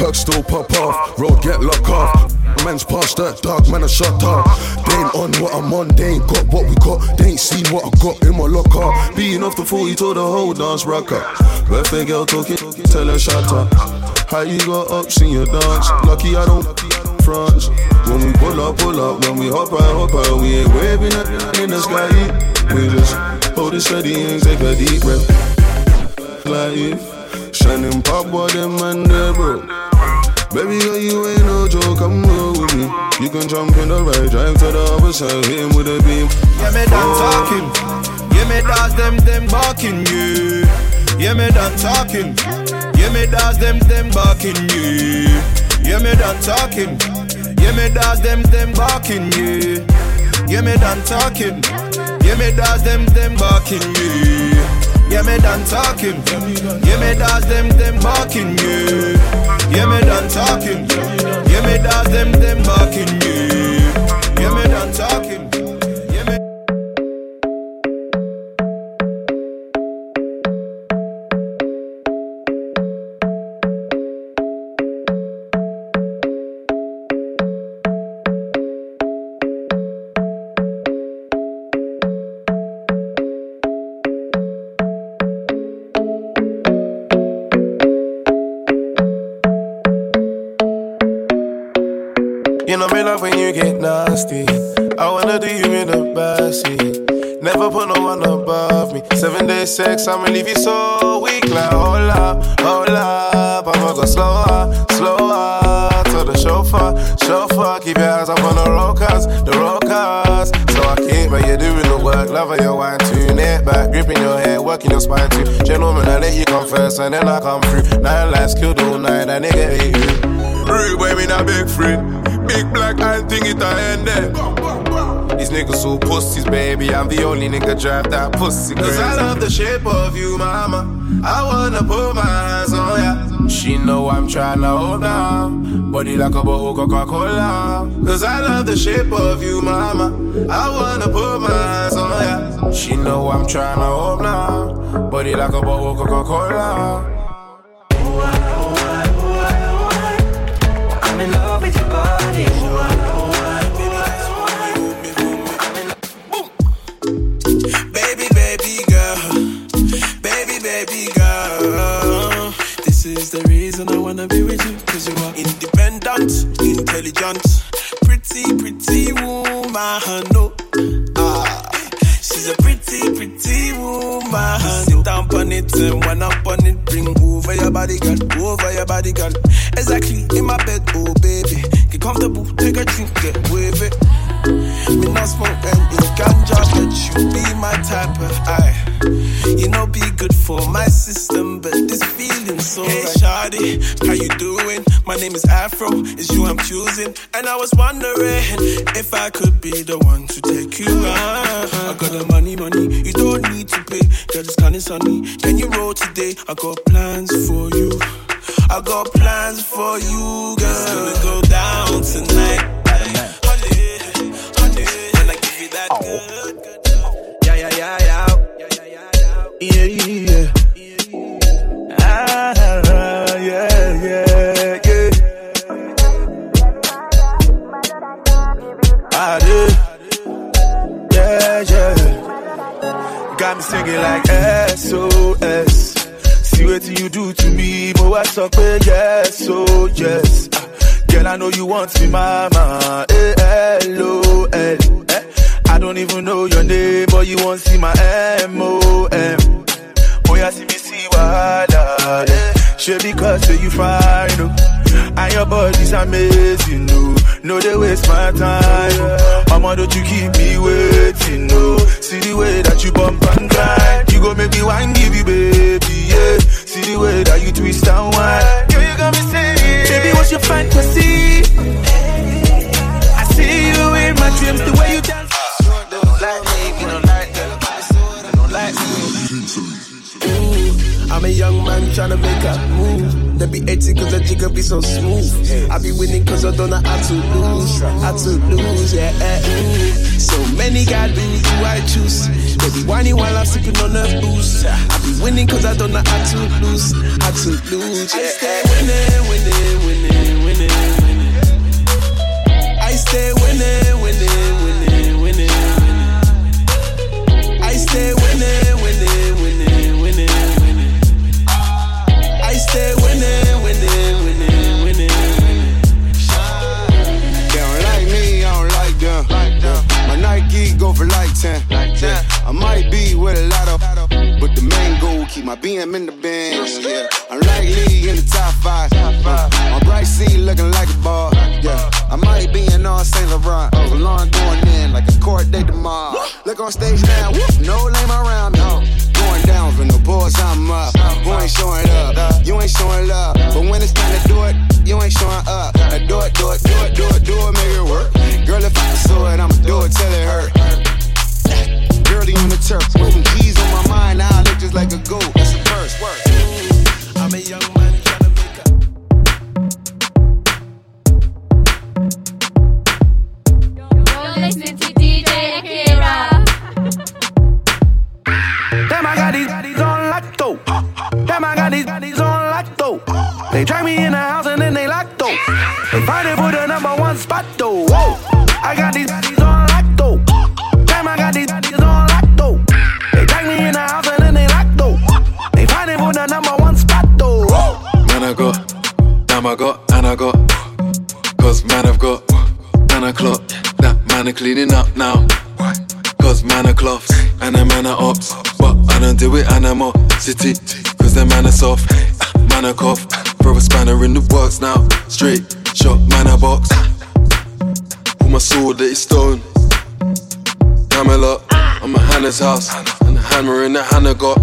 Perk still pop off, road get locked off. Man's past that dog, man, I shut up. They ain't on what I'm on, they ain't got what we got. They ain't seen what I got in my locker. Being off the 40 told the whole dance rocker. Birthday girl talking, tell her shut up. How you got ups in your dance? Lucky I don't France. When we pull up, pull up, when we hop out, hop out, we ain't waving at in the sky. We just hold it steady and take a deep breath. Life, shining pop, what them man there, bro. Baby girl, you ain't no joke, come roll with me. You can jump in the right, drive to the other side, hit him with a beam. Yeah, me done oh. talking. Yeah, me does them them barking you. Yeah, me done talking. Yeah, me does them them barking you. Yeah, me done talking. Yeah, me does them them barking you. Yeah, me done talking. Yeah, me does them them barking you. Yeah, me done talking. Yeah, me does them them barking you. Yeah, me done talking. Yeah, me does them them barking you. Nasty. I wanna do you in the backseat. Never put no one above me. Seven days sex, I'ma leave you so weak. Like hold up, hold up. I'ma go slower, slower. To the chauffeur, chauffeur. Keep your eyes up on the rockers, the rockers. So I keep, but you're doing the work. Love your wine tune it back, gripping your head, working your spine too. Gentlemen, I let you come first and then I come through. Nine lives killed all night, that nigga hate you. Real boy, me not big free. Big black eye thing it a end there. These niggas so pussies, baby. I'm the only nigga drive that pussy crazy. Cause I love the shape of you, mama. I wanna put my hands on ya. She know I'm tryna hold down. Body like a bottle Coca-Cola. Cause I love the shape of you, mama. I wanna put my hands on ya. She know I'm tryna hold down. Body like a bottle Coca-Cola. I'm body. Baby, baby girl. Baby, baby girl. This name is you I'm choosing, and I was wondering city. Cause the man are soft, man cough. Throw a spanner in the works now. Straight shot, man box. Put my sword that is stone. Camelot, I'm a Hannah's house. And the hammer in the Hannah got.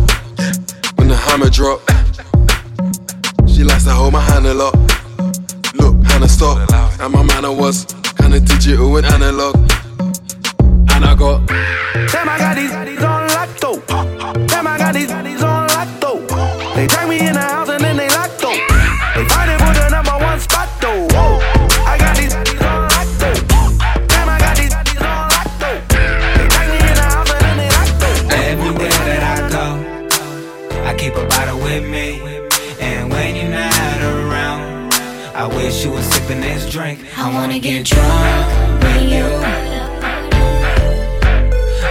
When the hammer drop, she likes to hold my hand a lot. Look, Hannah stop. And my manner was kinda digital and analog. And I got Damn, I got these drink. I wanna get drunk with you.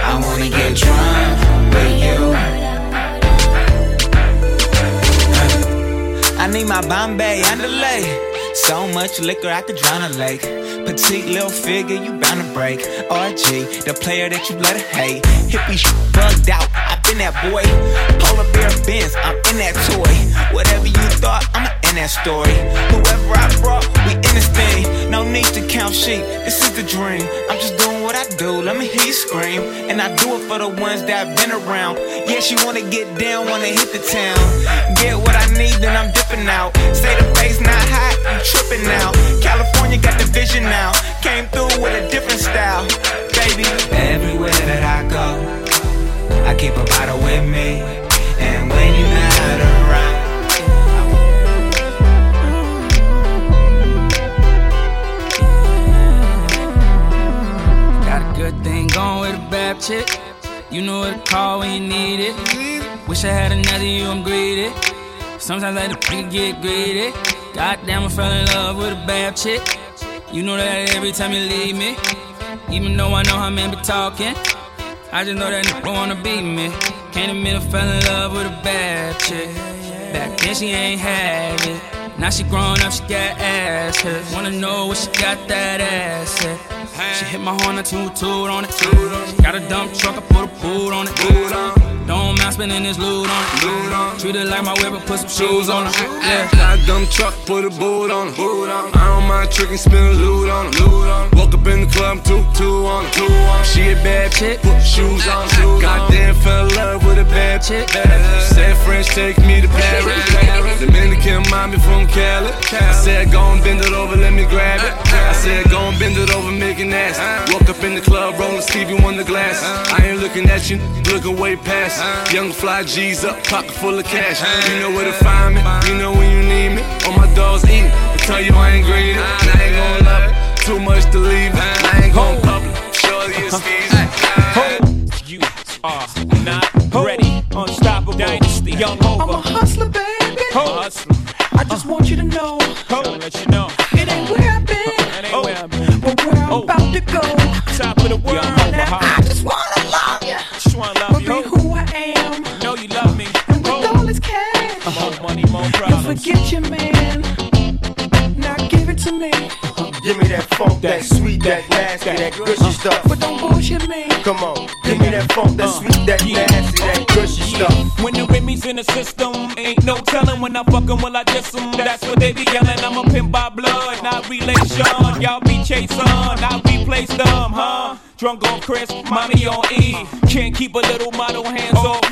I wanna get drunk with you. I need my Bombay underlay. So much liquor I could drown a lake. Petite little figure, you bound to break. RG, the player that you let her hate. Hippie sh- bugged out, I been that boy. Polar bear Benz, I'm in that toy. Whatever you thought, I'm in that story. Whoever I brought, we in this thing. No need to count sheep, this is the dream. I'm just doing what I do, let me hear you scream. And I do it for the ones that have been around. Yeah, she wanna get down, wanna hit the town. Get what I need, then I'm dipping out. Say the face not hot, you tripping now. California got the vision now. Came through with a different style, baby. Everywhere that I go, I keep a bottle with me. And when you're bad chick. You know what to call when you need it. Wish I had another you, I'm greedy. Sometimes I the nigga get greedy. Goddamn, I fell in love with a bad chick. You know that every time you leave me. Even though I know how men be talking. I just know that nigga wanna beat me. Can't admit I fell in love with a bad chick. Back then she ain't have it. Now she grown up, she got ass. Her. Wanna know what she got that ass at. She hit my horn, I toot toot on it. Got a dump truck, I put a boot on it. Don't mind spending this loot on it. Treat it like my whip, but put some shoes on it. Yeah. Got a dumb truck, put a boot on it. I don't mind tricking, spin a loot on it. Woke up in the club, two, two on it. She a bad chick, put shoes on it. Goddamn, fell in love with a bad chick. Said French, take me to Paris. Dominican mommy from Cali. I said, go and bend it over, let me grab it. I said, go and bend it over, make it nasty. Woke up in the club, rolling Stevie on the glass. I ain't looking at you, looking way past. Young fly G's up, pocket full of cash. You know where to find me, you know when you need me. All my dogs eat, I tell you I ain't greedy. I ain't gon' love it, too much to leave it. I ain't gon' public, surely it's easy. You are not ready. Unstoppable dynasty. Young Hova. I'm a hustler, baby. Hustler. I just want you to know. Gonna let you know. It ain't where I've been. ain't where I've been. But where I'm about to go. Top of the world. Now, I Don't your man. Now give it to me. Give me that funk, that sweet, that nasty, that gushy uh. stuff. But don't bullshit me. Come on, give me that funk, that uh. sweet, that nasty, that gushy stuff. When the Remy's in the system, ain't no telling when I fuck 'em, will I diss 'em. That's what they be yelling. I'm a pimp by blood, not relation. Y'all be chasing, I replace them, huh? Drunk on Chris, mommy on E. Can't keep a little model hands oh. off me.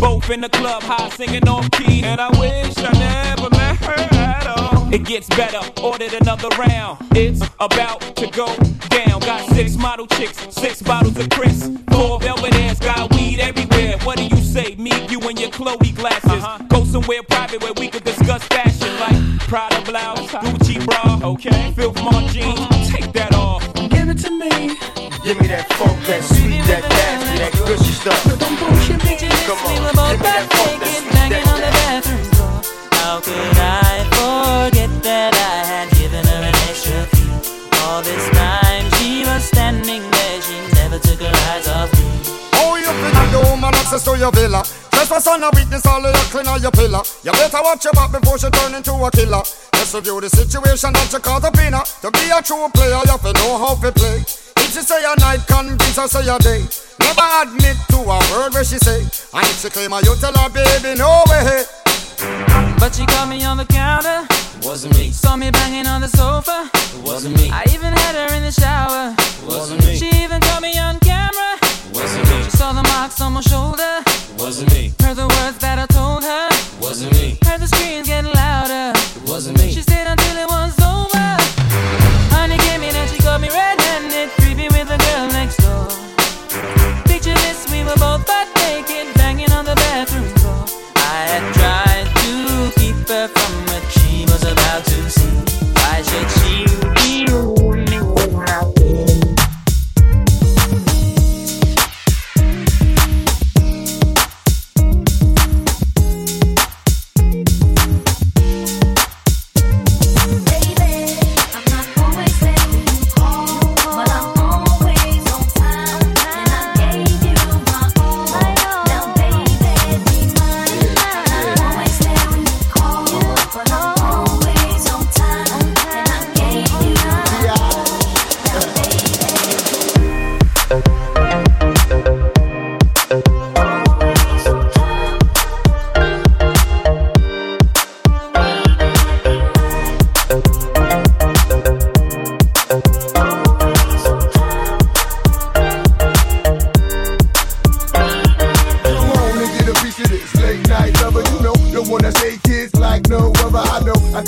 Both in the club, high singing off key. And I wish I never met her at all. It gets better, ordered another round. It's about to go down. Got six model chicks, six bottles of Chris. Four velvet ass, got weed everywhere. What do you say? Me, you, and your Chloe glasses. Uh-huh. Go somewhere private where we could discuss fashion like Prada blouse, uh-huh. Gucci bra, okay? Filth Mart jeans, uh-huh. take that off. Give it to me. Give me that funk, that sweet, that nasty, that gushy stuff. Don't bullshit me. Come on, Naked, banging on the bathroom floor. How could I forget that I had given her an extra fee? All this time she was standing there, she never took her eyes off me. Oh, you figure the woman access to your villa. Trespass on a witness, all of clean on your pillar. You better watch your back before she turn into a killer. Let's review the situation that you caught up in her. To be a true player, you have to know how to play. If she say a night, convince her say a day. Never admit to a word where she say. And if she claim her, you tell her, baby, no way. But she caught me on the counter. Wasn't me. Saw me banging on the sofa. Wasn't me. I even had her in the shower. Wasn't me. She even caught me on camera. Wasn't me. She saw the marks on my shoulder. Wasn't me. Heard the words that I told her. Wasn't me. Heard the screams getting louder. Wasn't me. She stayed until it was over.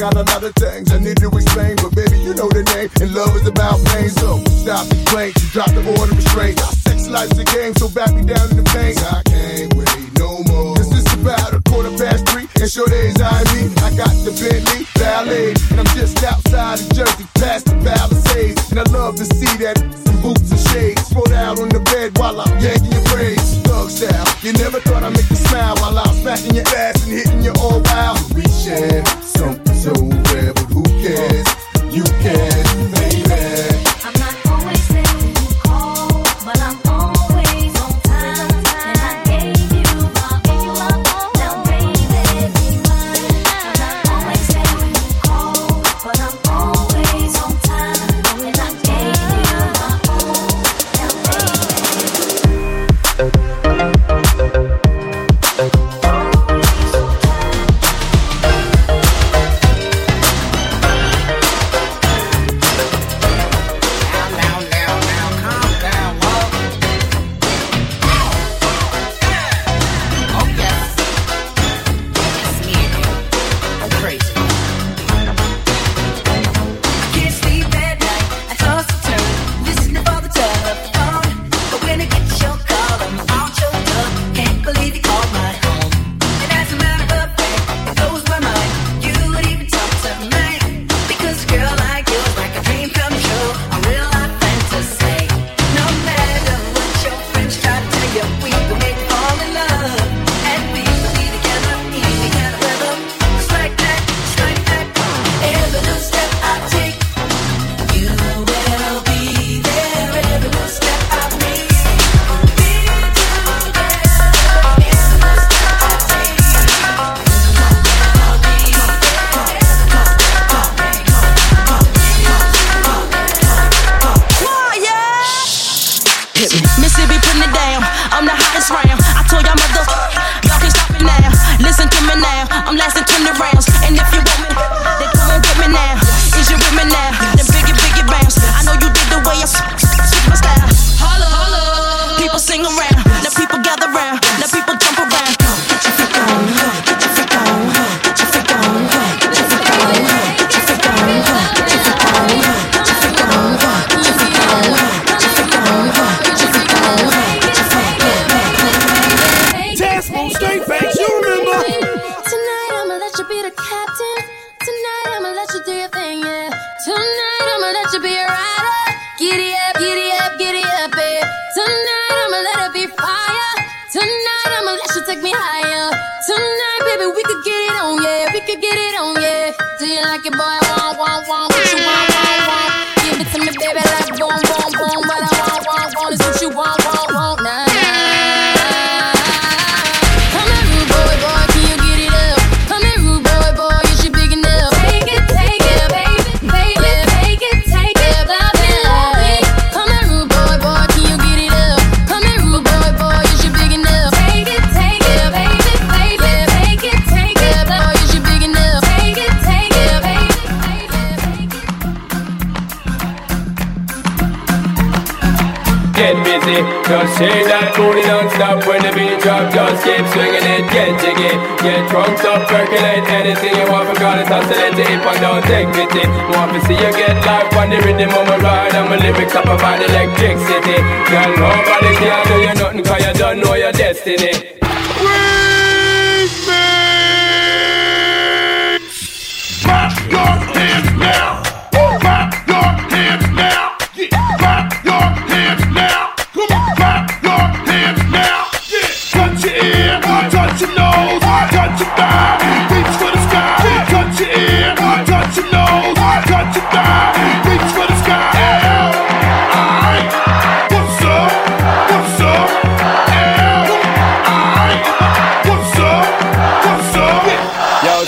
Got a lot of things I need to explain, but baby, you know the name. And love is about pain, so stop the and drop the order of restraint. Sex life's a game, so back me down in the pain. I can't wait no more. This is about a quarter past three, and sure days I mean I got the Bentley Ballet, and I'm just outside of Jersey, past the Palisades, and I love to see that some boots and shades spread out on the bed while I'm yanking your braids, thug style. You never thought I'd make you smile while I'm smacking your ass and hitting you all wild. We share something so rare,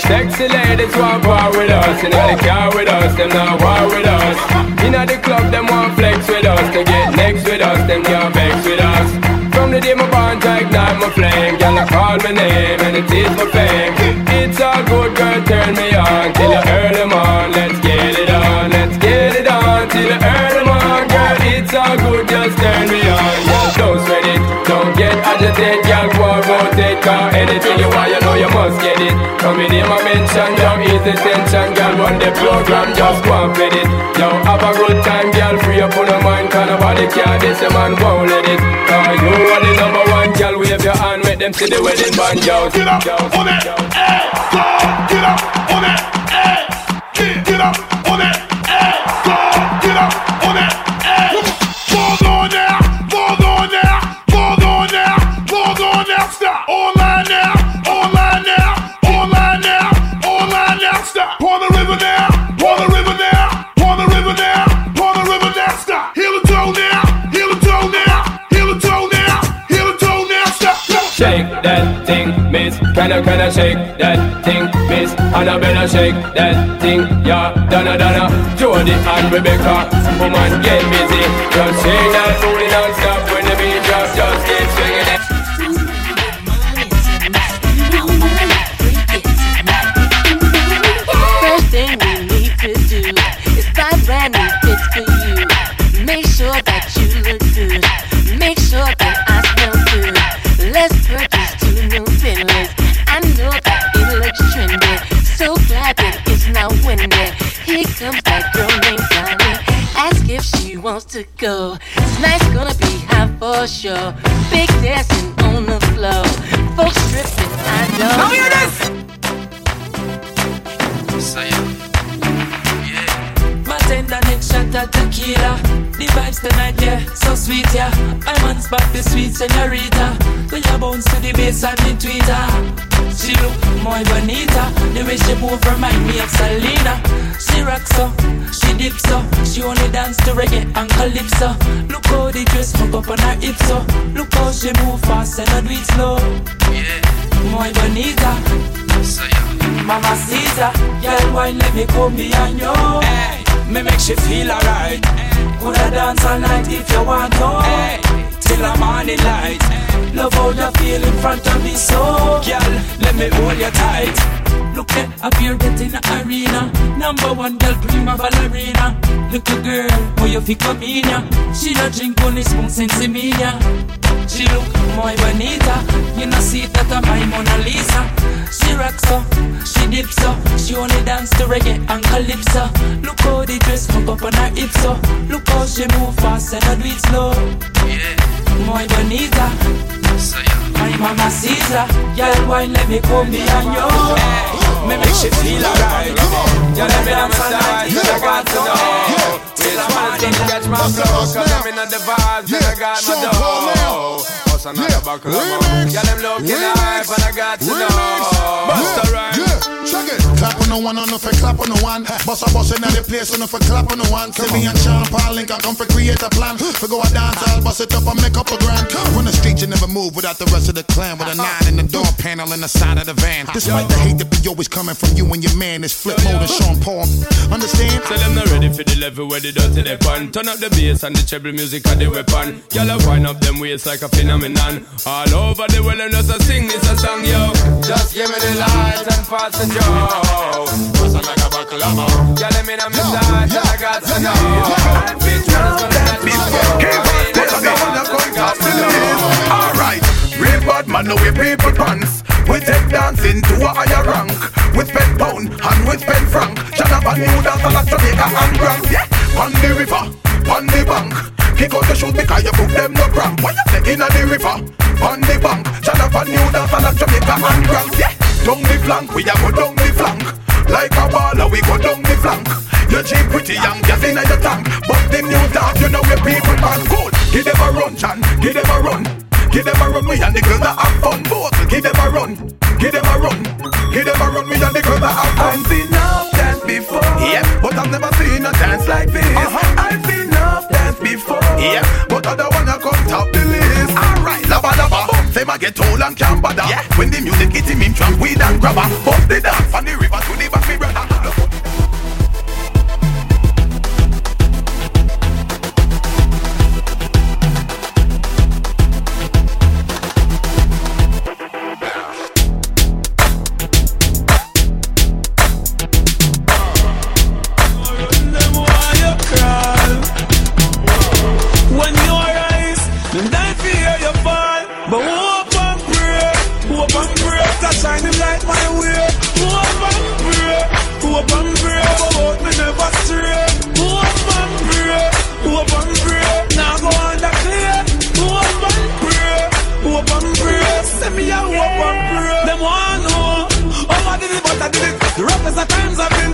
Sexy ladies want war with us. Inna the car with us, them not war with us. Inna the club, them want flex with us. To get next with us, them can't vex with us. From the day my bond, I ignite my flame. Girl, I call my name and it is my fame. It's all good, girl, turn me on till I earn them. Let's get it on, let's get it on till I earn them girl. It's all good, just turn me get it. Come in here, my mention, yo, ease the tension, girl. Run the program, just go and fit it. Yo, have a good time, girl. Free up on the mind, cause nobody care. This a man won't let it. Cause you are the number one, girl. Wave your hand, make them see the wedding band, yo. Get up, on it, hey, eh, go, get up, on it. Can I, can shake that thing, Miss Annabella? Shake that thing, yeah. Donna, Donna, Jody and Rebecca, woman, get busy. Just say that booty dance. To go. Tonight's gonna be hot for sure. Big dancing on the floor. Folks stripping, I don't Now hear know. Bartender next shot of tequila. The vibes tonight, yeah, so sweet, yeah. My back the sweet senorita. When you bounce to the bass and the tweeter. She look more bonita. The way she move remind me of Selena. She rocks so, she dips so. She only dance to reggae and calypso. Look how the dress hook up on her hips so. Look how she move fast and not do it slow. Yeah, more bonita. Mama Caesar, girl, wine let me come behind you. Hey, me make she feel alright. Coulda dance all night if you want to. Hey, till the morning light. Love how you feel in front of me, so girl, let me hold you tight. Look at up here getting the arena. Number one girl, prima ballerina. Look, Little girl, how you fi come in ya? She don't drink only spoon sense me ya. She look my bonita. You know see that I'm my Mona Lisa. She rocks so, she dips so. She only dance to reggae and calypso. Look how the dress hook up on her hips so. Look how she move fast and I do it slow. Yeah, muy bonita. My mama Caesar, girl, why let me come behind you? Hey, me make she feel alright. Girl, let me dance all night. I got to know. Till the morning, catch my flow, cause I'm in the vibes and I got my dough. Bust another buckle of more. Yeah, them looking hype and I got to know. Bust a rhyme. Check it. Clap on the one, on for clap on the one. Boss a boss in the place, on for clap on the one. See me and Sean Paul Link, I come for create a plan. For go a dance, I'll bust it up and make up a grand. Run the street, you never move without the rest of the clan. With a uh-huh. nine in the door panel in the side of the van. Uh-huh. Despite the hate that be always coming from you and your man, it's Flipmode and Sean Paul. Understand? So them not ready for the level where they dirty they fun. Turn up the bass and the treble music and the weapon. Y'all wind up them waist like a phenomenon. All over the world and just a sing this a song, yo. Just give me the light and pass the joe. Bust like a of more. Y'all let me know me side, and I got to know. Which one's gonna let me Alright, real bad man, no we people pants. We take dancing to a higher rank. With pen pound and with pen frank. Shut up and new dance like Jamaica and Grand. Yeah, on the river, on the bank. Kick out the shoes because you put them no cramp. Why you say inna the river, on the bank. Shut up and new dance like Jamaica and Grand. Yeah, down the flank, we a go down the flank. Like a baller, we go down the flank. You cheap pretty young, gas inna your tank. But the new dance, you know we people man good. Give them a run, Chan, give them a run. Give them a run, we and the girls that have fun. Both, give them a run, give them a run. Give them a run, we and the girls that have fun. I've seen enough dance before. Yeah, but I've never seen a dance like this. Uh-huh. Yeah, but other one you come top the list. Alright, lava lava. Say my get old and can't bother. Yeah. When the music hit him, him trunk weed and grabber. Bust the dance from the river to the back,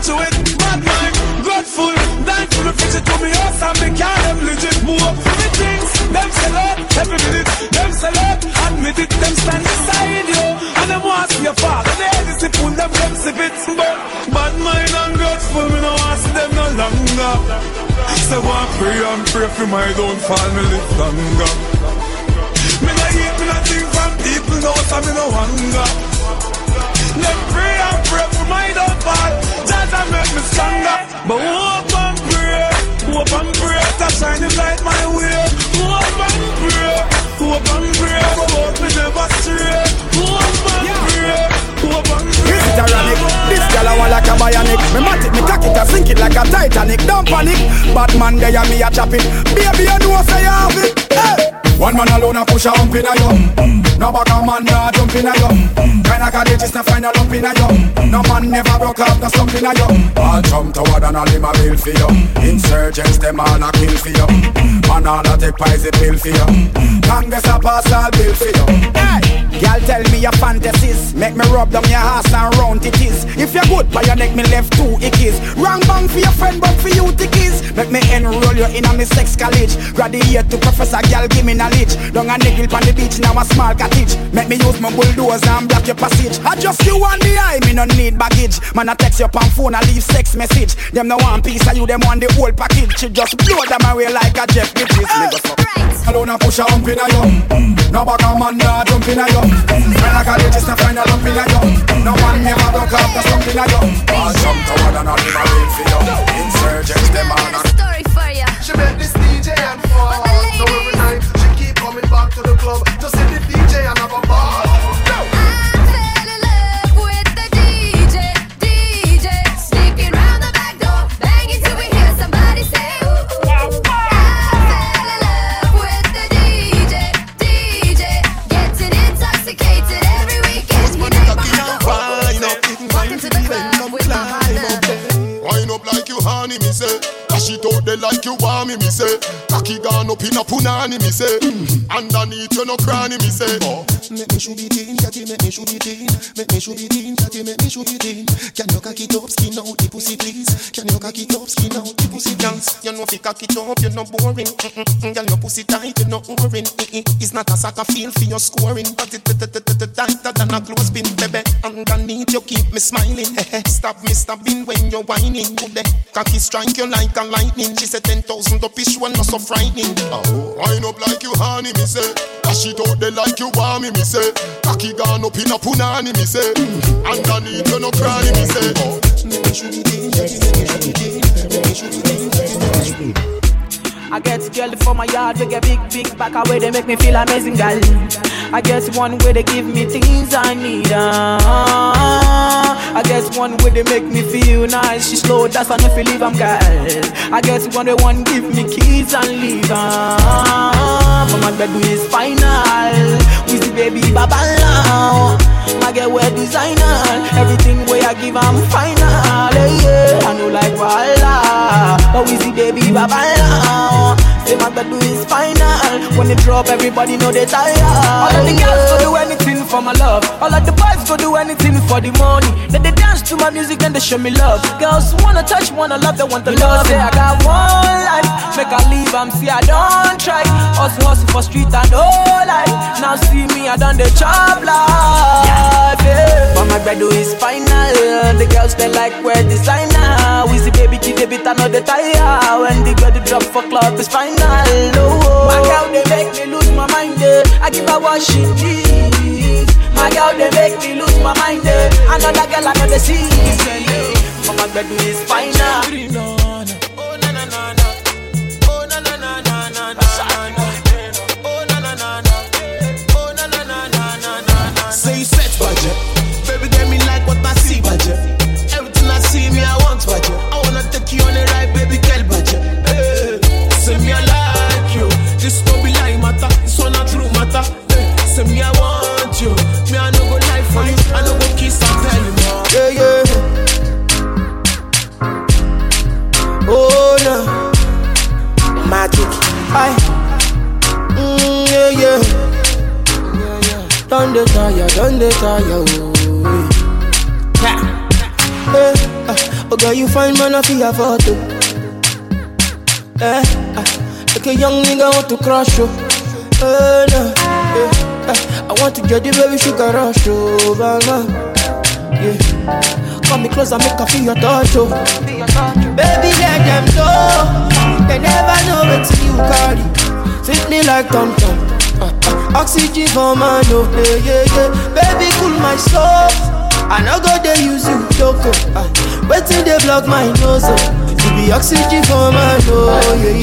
to it. Bad mind, grateful, thankful to fix it to me house and me can't them legit. Move up for the things, them sell out every minute. Them sell out, admit it, them stand beside you. And them want your father, they discipline them, them sip it. But bad mind and grateful, me no want see them no longer. So one pray and pray for my downfall, me live longer. Me no eat, me no think from people, no, so me no hunger. Let pray and pray for my downfall. And make me stronger. But hope and pray, hope and pray to shine the light my way. Hope and pray, hope and pray, but hope me never stray. Hope and pray, hope and pray. Is it ironic? This girl I want like a bionic. Me mat it, me cock it, I sink it like a Titanic. Don't panic, bad man there and me a chop it. Baby, you know say you have it. Hey. One man alone a push a hump in a yo. No bag a man nah jump in a yo. Kinda just na find a lump in a yo. No man never broke up no slump in a yo. All jump toward and all him a bill for you. Insurgents them all a kill for you. Man all a take poison pill for you. Congress a pass all bill for you. Hey, Girl tell me your fantasies Make me rub down your ass and round it is If you're good by your neck me left two ickies Wrong bang for your friend but for you tickies Make me enroll you in a me sex college Graduate to professor girl give me knowledge Down a niggle on the beach now a small cottage. Make me use my bulldozer and block your passage. I just you on the eye me no need baggage. Man I text you on phone I leave sex message. Them no one piece of you them want the whole package. She just blow them away like a jet bitches Me go so. Alone a push a hump in a yo No bag a man nah jump in a yo When I got it just to find a lump in a yo No one never up the slump in a yo All jump toward and all him a wait for you cranny, me say. Oh. Make me shoot it in, catty, make me shoot it in. Make me shoot it in, catty, make me shoot it in. Can you cock it up, skin out the pussy, please? Can you cock it up, skin out the pussy, dance? You know you cock it up, you're not boring. Mm-mm-mm. Girl, your pussy tight, you're not boring. It's not a soccer field for your scoring, but it tighter than a clothespin, baby. Underneath you keep me smiling. Stop me stopping when you're whining. Cocky strike you like a lightning. She said ten thousand up is one, not so frightening. Oh, wind up like you honey, me say. Dash it out there like you want me, me say. Cocky gone up in a punani, me say. Underneath you no cranny, me say. Oh. I get girl for my yard, we get big, big back away, they make me feel amazing, girl. I guess one way they give me things I need. Uh, I guess one way they make me feel nice. She slow, that's enough to leave, I'm girl. I guess one way one give me keys and leave. Uh, but my bed is final. The baby baba now. My girl wear designer. Everything way I give, I'm final. Yeah, yeah. I know like Walla. But we see baby baba now. Say my bed is final. When they drop, everybody know they tired. All of the girls go do anything for my love. All of the boys go do anything for the money. Then they dance to my music, then they show me love. Girls wanna touch, wanna love, they want the love. Say I got one life, make I leave, I'm see I don't try. Hustle, hustle for street and whole life. Now see me, I done the job life. Yeah. But my bed is final. The girls they like wear designer. We see baby kid, they bit another tire. When the girl they drop for club is final. Oh, my girl they make me lose my mind. eh. I give her what she needs. My girl they make me lose my mind. eh. Another girl another see. But my bed is final. Ah. Say set budget. Baby, me like what I see budget. Everything I see me, I want budget. I wanna take you on a ride, baby, girl budget. Hey, say me, I like you. This no be lie matter. This one true matter. Hey, say me, I want you. I, mm, yeah, yeah. Done the tire, done the tire. Oh, yeah. Hey, uh, oh girl, you find man I feel a photo. Eh, uh, like a young nigga want to crush you. Oh no, yeah. uh, I want to get the baby sugar rush, oh, banga. Yeah. Come me close and make her feel your touch, oh. Baby, let them know. They never know what you. Sweet me like Tom Tom. Uh, uh, oxygen for my no, yeah, yeah, yeah. Baby, cool my soul. I no go they use you, choco. Uh, waiting they block my nose. Oh. You be oxygen for my no, yeah,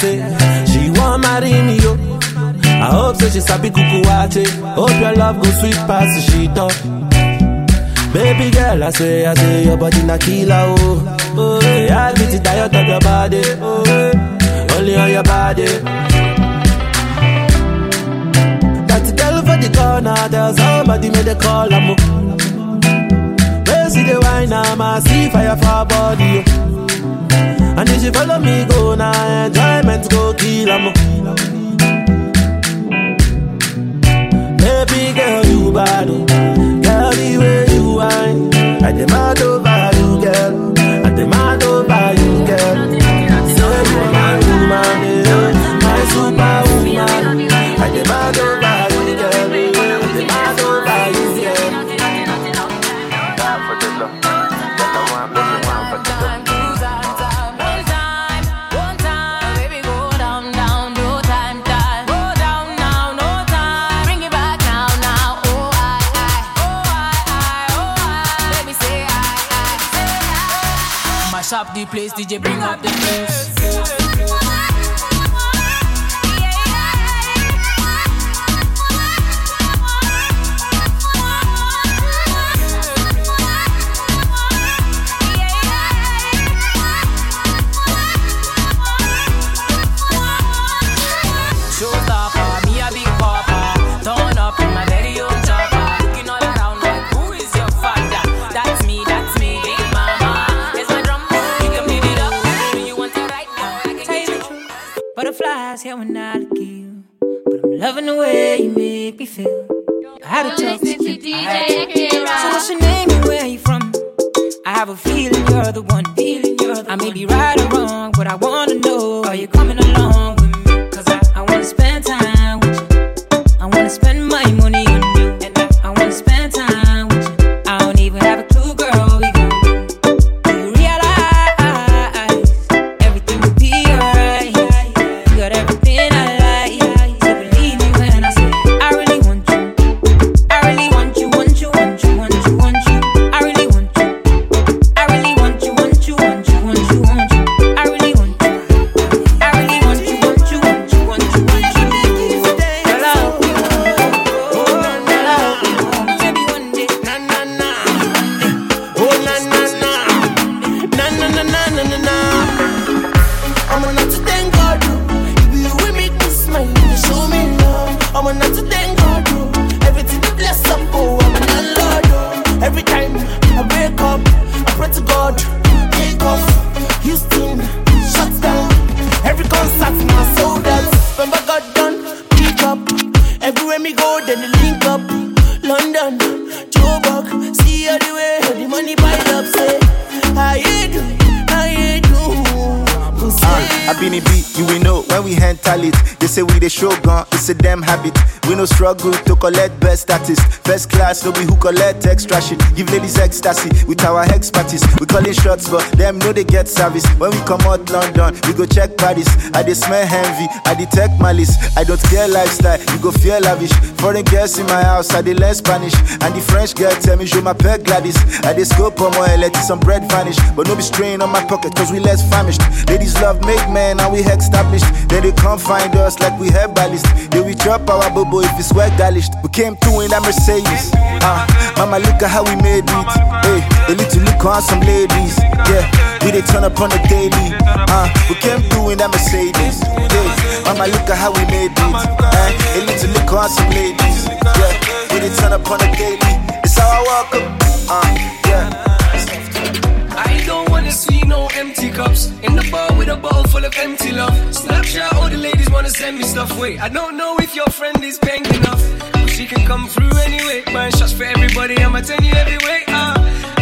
say she want marry me yo. I hope say she sabi kuku wache. Hope your love go sweet past sheet up. Baby girl, I say, I say your body na killer oh. Oh, yeah, I it diet of your body. Oh, only on your body. That girl for the corner, there's somebody made a call. I'm oh. Where see the wine, I'm a see fire for body. Oh. And if you follow me, go now, enjoyment go kill 'em. Baby girl, you bad, oh. girl, the way you whine. I demand over you, girl. I demand over you, girl. Say you are my woman, my superwoman. I demand over up the place, DJ, bring up the place. Say we the show it's a damn habit. We no struggle to collect best status. First class, no be who collect extra shit. Give ladies ecstasy with our expertise. We calling shots, but them know they get service. When we come out London, we go check Paris. I dey smell envy, I detect malice. I don't care lifestyle, you go fear lavish. Foreign girls in my house, I dey learn Spanish. And the French girl tell me, je m'appelle Gladys. I dey scope on my let some bread vanish. But no be strain on my pocket, cause we less famished. Ladies love make men, and we established. Then they come find us like we have herbalist. Then we drop our bobo if it's well garnished. We came through in that Mercedes. Uh, mama, look at how we made it. Hey, a little look on some ladies. Yeah, we they turn up on the daily. Uh, we came through in that Mercedes. Hey, mama, look at how we made it. Uh, a little look on some ladies. Yeah, we they turn up on the daily. It's how I walk up. Uh, yeah. Wanna see no empty cups in the bar with a bottle full of empty love. Snapchat, all the ladies wanna send me stuff. Wait, I don't know if your friend is paying enough. But she can come through anyway. Buying shots for everybody, I'ma tell you every way. Uh,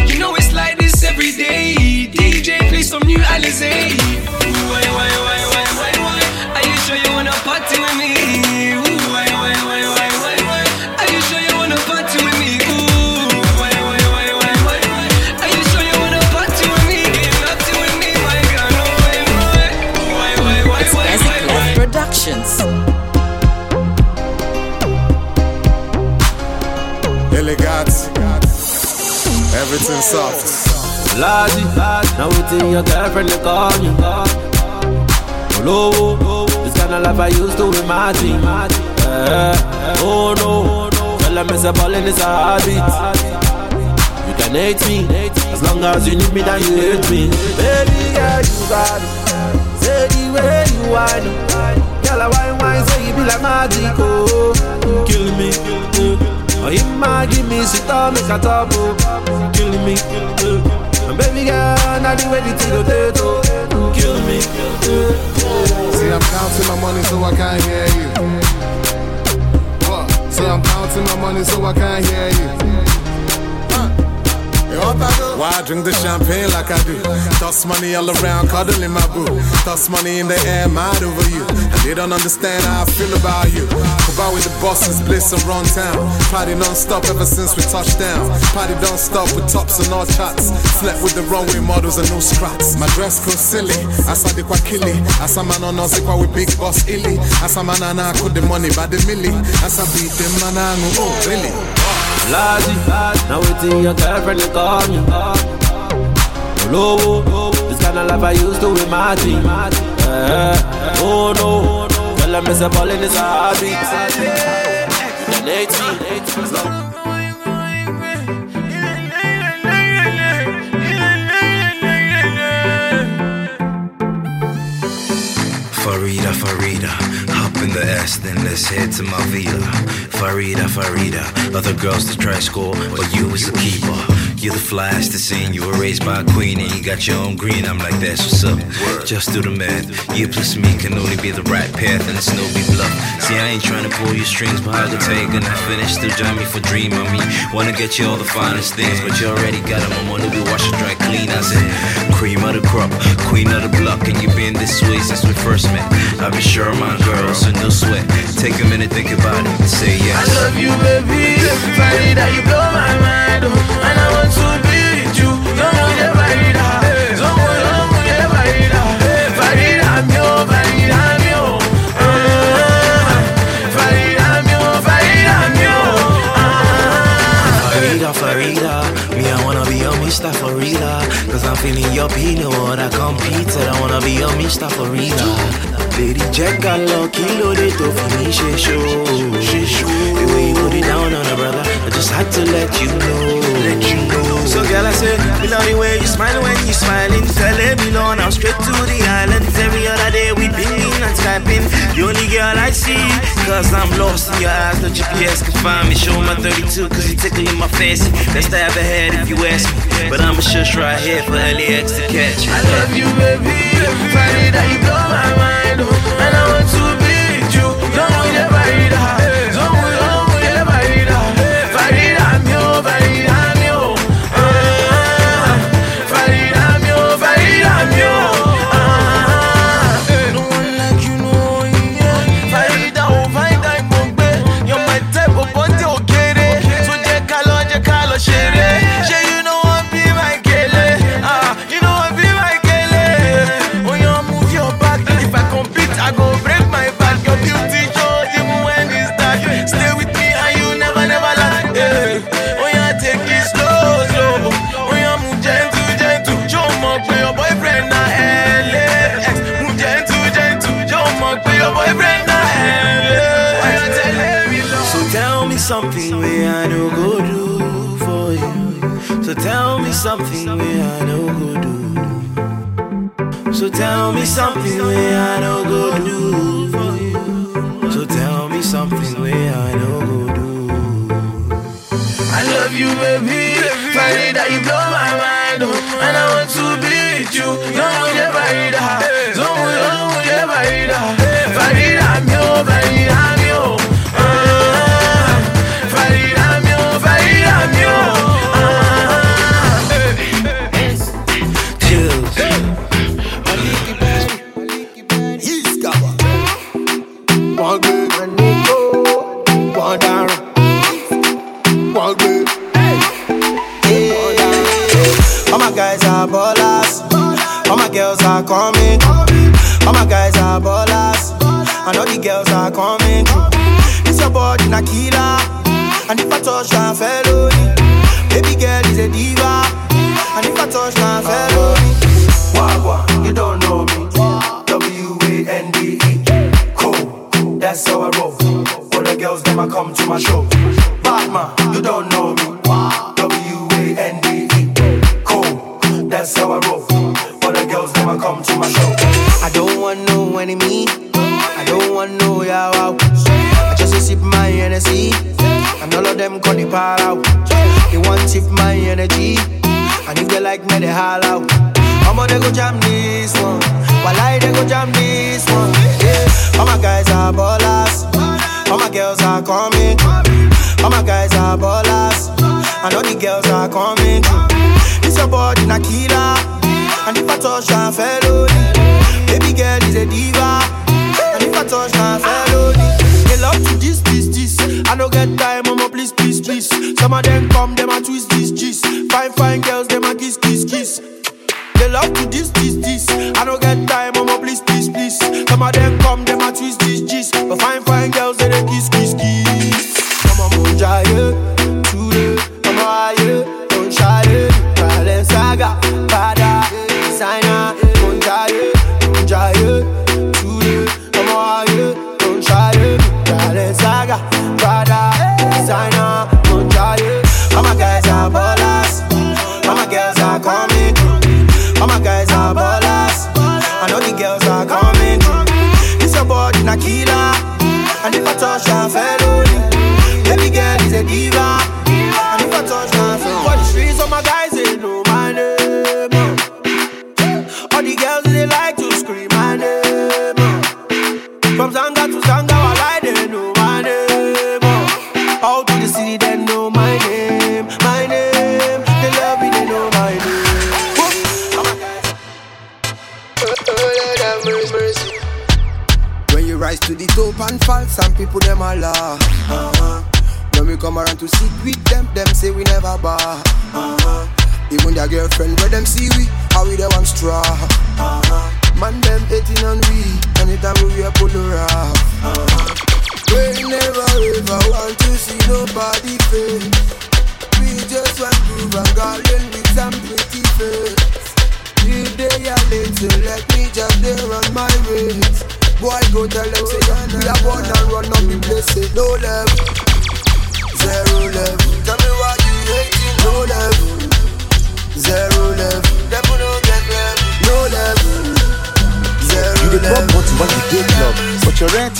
you know it's like this every day. DJ play some new Alizé. Why, why, why, why, why, why? Are you sure Productions. Everything soft. Lazy, now waiting your girlfriend to call you. Low, this kind of life I used to imagine. Eh, oh no, tell them it's a ballin' it's a habit. You can hate me, as long as you need me, then you hate me. Baby girl, you got it. Say the way you whine, girl, I whine whine, say you be like magic, oh, kill me. Oh, you might give me sit down, make a oh, kill me. And baby girl, now the way the thing rotate, oh, kill me. See, I'm counting my money so I can't hear you. What? See, I'm counting my money so I can't hear you. Why I drink the champagne like I do? Toss money all around, cuddling my boo. Toss money in the air, mad over you. And they don't understand how I feel about you. About with the bosses, bliss and town. Party non-stop ever since we touched down. Party don't stop with tops and all chats. Slept with the runway models and no scraps. My dress code silly, as I kwa killy. As a man on us, with big boss illy. As a man could the money by the milli. As I beat them man, oh really? Lazy, now waiting your girlfriend to call me. Low, this kind of life I used to imagine. Eh, oh no, it's a ballin' it's a habit. Hate me, so. Farida, Farida, in the S, then let's head to my villa. Farida, Farida, other girls to try score, but you was the keeper. You're the flyest to sing. You were raised by a queen and you got your own green. I'm like, that's what's up. Just do the math. You plus me can only be the right path and it's no be bluff. See, I ain't trying to pull your strings, but I can tell you gonna finish. Still join me for dream on me. Wanna get you all the finest things, but you already got them. I'm gonna be washed and dry clean. I said, cream of the crop, queen of the block, and you been this way since we first met. I've been sure my girl, so no sweat. Take a minute, think about it, and say yes. I love you, baby. Farida, you blow my mind. oh. And I want to feeling your pain, no other compete Said I wanna be your Mr. Farida Lady Jack got low, kilo de to finish a show. The way you put it down on a brother I just had to let you know Let you So girl I say, me love the way you smile when you smiling. Tell me know now straight to the islands Every other day we pinging and skyping The only girl I see Cause I'm lost in your eyes. No GPS can find me. Show my 32 cause you tickling my fancy Best I ever had if you ask me. But I'm a shush right here for LAX to catch I love you, baby. Farida, you blow my mind. So tell me something where I no go do for you. So tell me something where I no go do. I love you, baby. Farida, you blow my mind. oh. And I want to be with you. Don't. Don't want don't want to Farida. Farida, mio, All coming. All my guys are ballers. I know the girls are coming through. This your body, na killer. And if I touch, na felony. Baby All my girls are coming. All my guys are ballers. And all the girls are coming. This your body, na killer. And if I touch, na felony. Baby girl is a diva. And if I touch, na felony. They love to this, this, this. I don't get time, mama, please, please, please. Some of them come, them a twist this, gist. Fine, fine girls,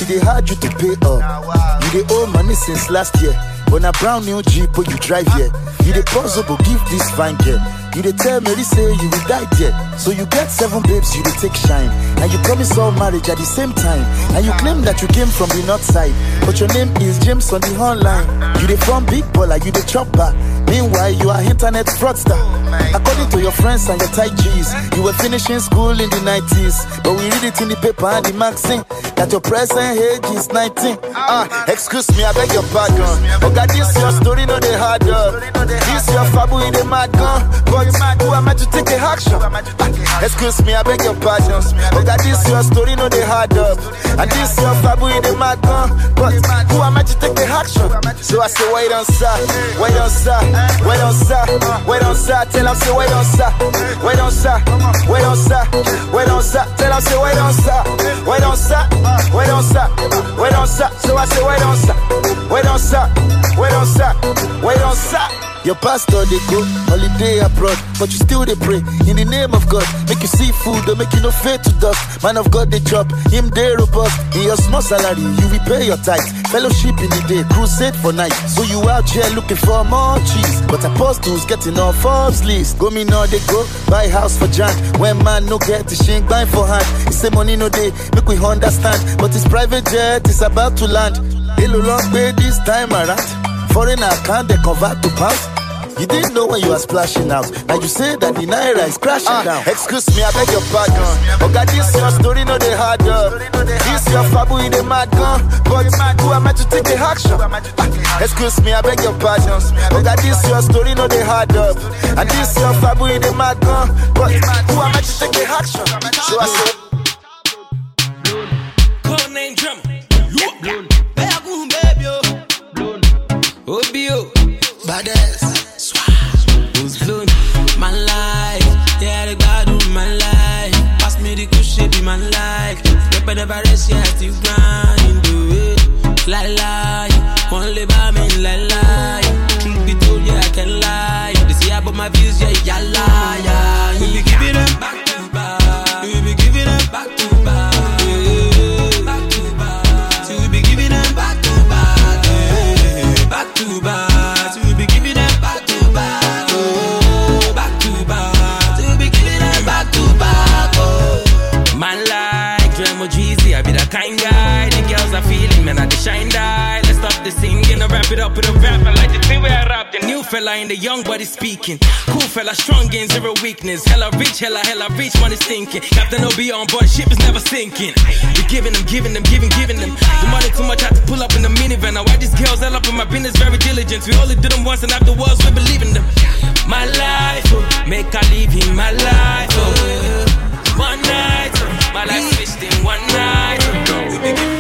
dey hard you to pay up. You dey owe money since last year, but na brown new jeep wey you drive here. You dey possible oh, give this fine girl. You dey tell Mary say you will die there, so you get seven babes you dey take shine, and you promise all marriage at the same time, and you claim that you came from the north side, but your name is James on the online. You dey from big baller, you dey chop bar. Meanwhile, you are internet fraudster. According to your friends and your tight G's, you were finishing school in the 90s. But we read it in the paper and the magazine that your present age is 19. Ah, excuse me, I beg your pardon. Oh God, this your story, no they hard up. This your fabu in the mad gun. But who am I to take a action? Ah, excuse me, I beg your pardon. Oh God, this your story, no they hard up. And this your fabu in the mad gun. But who am I to take a action? So I say, wait on, sir. Wait on, sir. Wait on, sir. Wait on, sir. Tell him, say, wait on, sir. Wait on, sir. Wait on, sir. Wait on, sir. Tell him, say, wait on, sir. Wait on, sir. Wait on, sir. Wait on, sir. So I say, wait on, sir. Wait on, sir. Wait on, sir. Wait on, sir. Your pastor they go holiday abroad, but you still they pray in the name of God. Make you see food, don't make you no fade to dust. Man of God they drop him they robust. In your small salary, you repay your tithe. Fellowship in the day, crusade for night. So you out here looking for more cheese, but apostles getting off Forbes list. Go me now they go buy house for John. When man no get the shink buy for hand. He say money no day, make we understand. But his private jet is about to land. Hello long pay this time around. Foreign account they convert to pounds. You didn't know when you were splashing out. Now you say that the naira is crashing down. Excuse me, I beg your pardon. Oh God, this your story, no they hard up. This your fabu in the mad gun. But who am I to take the action? Ah, Excuse me, I beg your pardon. Oh God, this your story, no they hard up. And this your fabu in the mad gun. But who am I to take the action? So I say. Code name drummer. Blown. Beyagun, baby, oh. Blown. Obio. Badass. My life. Yeah, the God of my life. Pass me the shit, be my life. On the barrels, yeah, still grind. Do it. Lie, lie. One live by me, lie, lie. Truth be told, yeah, I can lie. They say about my views, yeah, yeah, lie, yeah. We be giving them back to back. We be giving them back to back. Back to back. Back to back. Wrap it up with a rap. I like the thing where I rap. The new fella in the young body speaking. Cool fella, strong in zero weakness. Hella rich, hella, hella rich, money stinking. Captain OB on board, ship is never sinking. We giving them, giving them, giving, giving them. The money too much, I had to pull up in the minivan. Now why these girls all up in my business, very diligent. We only do them once and afterwards we believe in them. My life, oh, make I live in my life, oh. One night, oh, my life switched in one night. oh.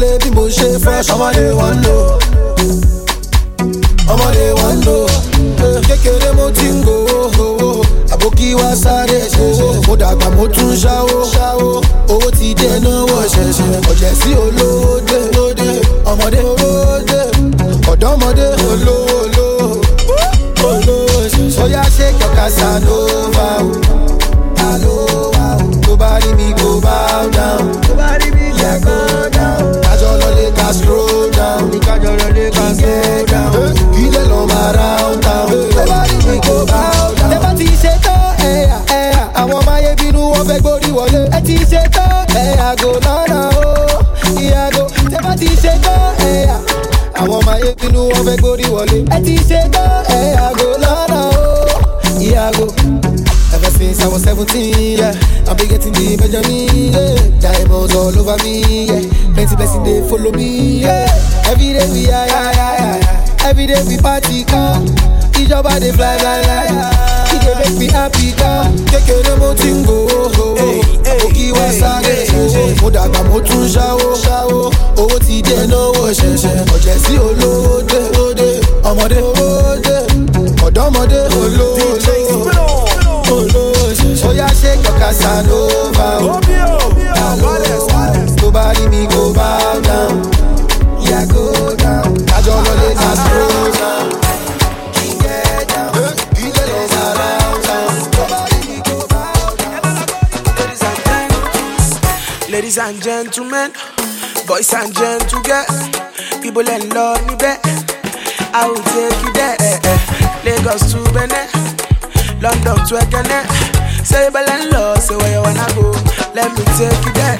Ṣe kọ́lé, bí mo ṣe fresh, ọmọdé wan know. Ọmọdé know. eh, Kékeré mo ti ń gbowó. Àbókí wá sáré ṣẹ̀ṣẹ̀. Mo dàgbà mo tún ṣáwó. Owó ti dé náwó ṣẹ̀ṣẹ̀. Ọ̀jẹ̀ sí olówó dé. Ọmọdé dé. Ọ̀dọ́mọdé olówó olówó. Olówó ṣẹ̀ṣẹ̀. Oya shake your casanova o. Aloha o. Tó bá rí mi kó bow down. Wọn fẹ́ gbórí wọlé. Ẹ ti ṣe tán ẹ̀yà gò lọ́nà o. Ìyàgò tẹ́ bá ti ṣe tán ẹ̀yà. Àwọn ọmọ ayé bínú wọn fẹ́ gbórí wọlé. Ẹ ti ṣe tán ẹ̀yà gò lọ́nà o. Ìyàgò. Ever since I was 17, yeah, I've been getting the Benjamin, yeah. Diamonds all over me, yeah. Plenty blessing they follow me, yeah. Every day we high, high, high, high. Every day we party, car. Ìjọba dey fly, fly, fly. Dey make me happy, car. Kékeré mo ti ń gbowó, òkì wá sáré. Mo dàgbà mo tún ṣáwó, owó ti dé náwó ṣẹ̀ṣẹ̀. Ọ̀jẹ̀ sí olówó dé, ọmọdé owó dé, ọ̀dọ́mọdé olówó olówó. Oya shake your casanova o. Tó bá rí mi kó bow down. Yeah, go down. Kájọ lọ lé ká slow down. Ladies and gentlemen, boys and gentle girls, people in love me back. I will take you there. Lagos to Benin, London to Ekene. Say Belen love, say where you wanna go. Let me take you there.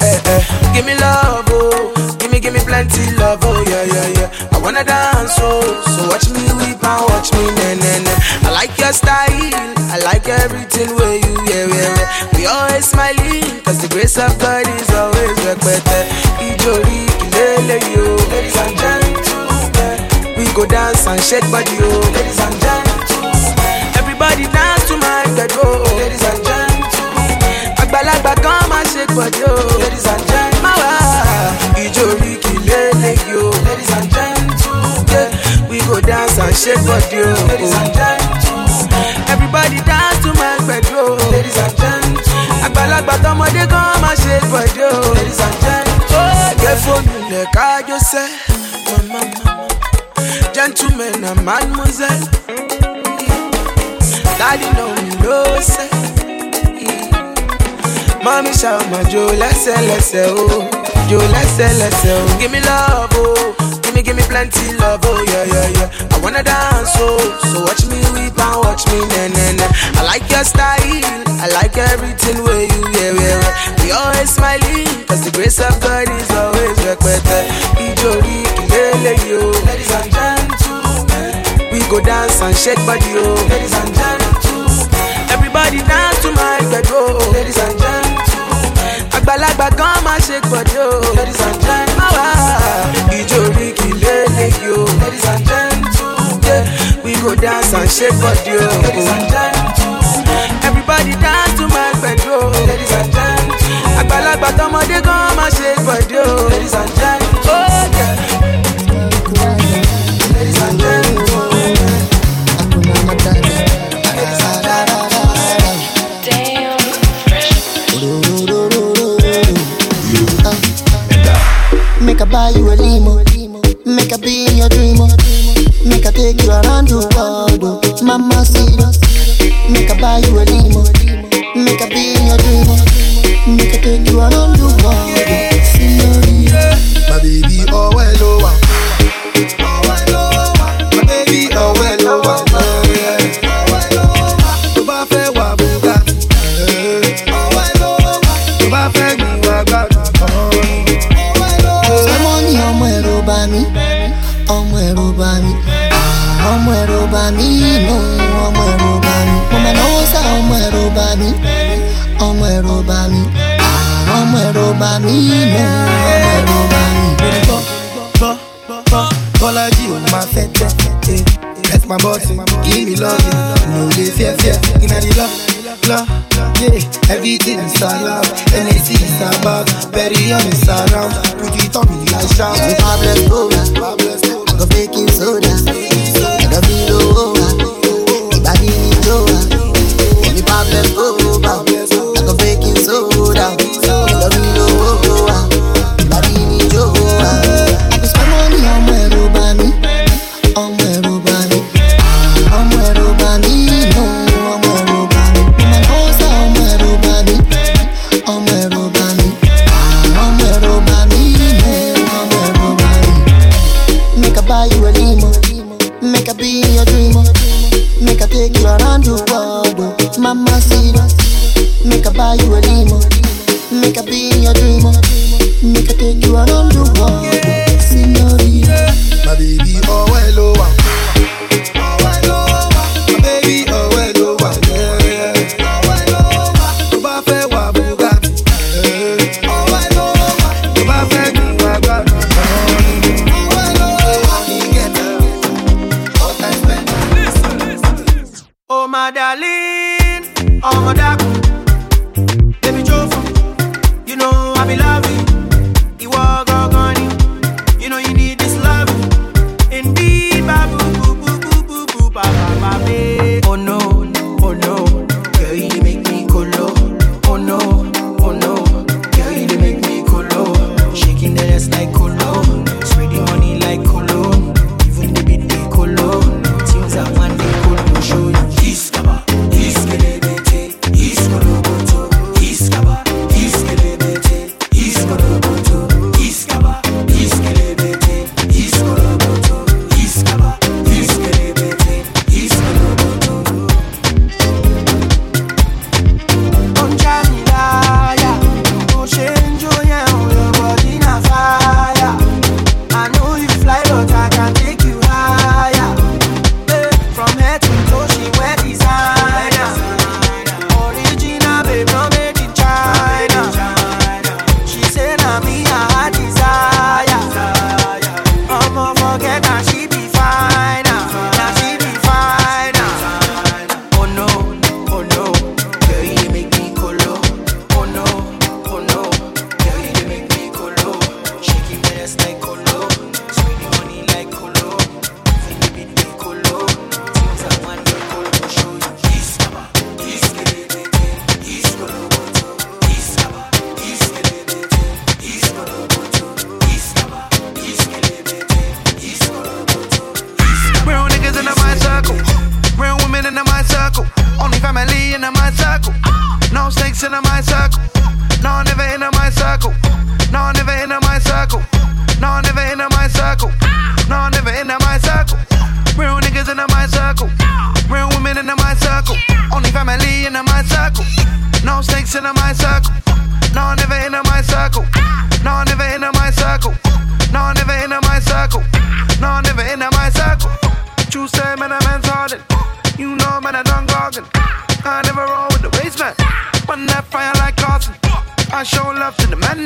Give me love, oh. Give me, give me plenty love, oh yeah, yeah, yeah. I wanna dance, oh. So watch me weep and watch me, na na na. I like your style, I like everything where you, yeah, yeah, yeah. We always smiling, cause the grace of God is always requited. Ijori, kilele, yo. Ladies and gentlemen, we go dance and shake body, oh. Ladies and gentlemen, everybody dance to my God, oh. Ladies and gentlemen, àgbàlagbà kan máa shake body, oh. Ladies and gentlemen, and gentlemen, yeah. we dance and shake body, oh. Ladies and gentlemen, everybody dance to my bedroom. Ladies and gentlemen, àgbàlagbà tọmọdé kan máa shake body, oh. Ladies and gentlemen, gbé fóònù lẹ̀ kájọ sẹ́. Mama, mama, gentlemen and mademoiselle. Daddy know me no say. Mommy shout my Joe, lẹ́sẹ̀ lẹ́sẹ̀ oh, Joe lẹ́sẹ̀ lẹ́sẹ̀ oh. Give me love oh, give me give me plenty love oh yeah yeah yeah. I wanna dance oh, so watch me weep and watch me na na na. I like your style, I like everything where you yeah yeah yeah. We always smiling, cause the grace of God is always rẹpẹtẹ. Ijori kilele yo, ladies and gentlemen. We go dance and shake body oh, ladies and gentlemen. Everybody dance to my bedroom, ladies and gentlemen. Àgbàlagbà kan máa ṣe gbọ̀dọ̀, ladies and gentlemen. Má wá ìjó oríkì lélẹ́yìí o, ladies and gentlemen. We go dance and shake body o, ladies and gentlemen. Everybody dance to my bedroom, ladies and gentlemen. Àgbàlagbà tọmọdé kan máa ṣe gbọ̀dọ̀, ladies and gentlemen. Buy you a limo. Make I be in your dream. Make I take you around the world. Mama see Make I buy you a limo. Make I be in your dream. Make I take you around bá mi, ọmọ ẹ̀rọ bá mi, inú ọmọ ẹ̀rọ bá mi. Bọ́ bọ́ bọ́ Bọ́lájí ò máa fẹ́ my button, give me love, no dey fear fear. Inna the love, love, yeah. Everything is allowed, NAC is about, Perion is around. Put it on me like shout. Pablo Escobar, oh, I go baking soda, I go feel over, ìbàdí ni Joa. Mi Pablo Escobar,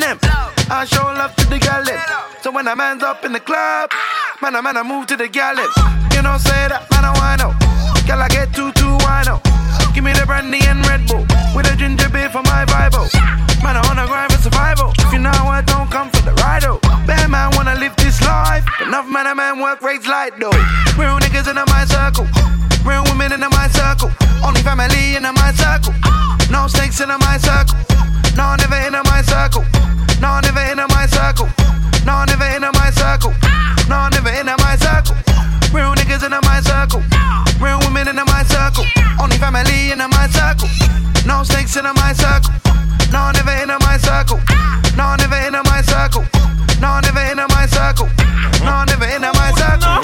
love to the man them. I show love to the gal. So when a man's up in the club, man, I man, I move to the gal them. You know, say that, man, I wanna. Girl, I get too, too wino. Give me the brandy and Red Bull with a ginger beer for my Bible. Man, I wanna grind for survival. If you know I don't come for the ride, oh. Bad man wanna live this life. Enough man, a man work rates light, though. Real niggas in my circle. Real women in my circle. Only family in my circle. No snakes in my circle. No, never in my circle. No, never in my circle. No, never in my circle. No, never in my circle. Real niggas in my circle. Real women in my circle. Only family in my circle. No snakes in my circle. No, never in my circle. No, never in my circle. No, never in my circle. No, never in my circle.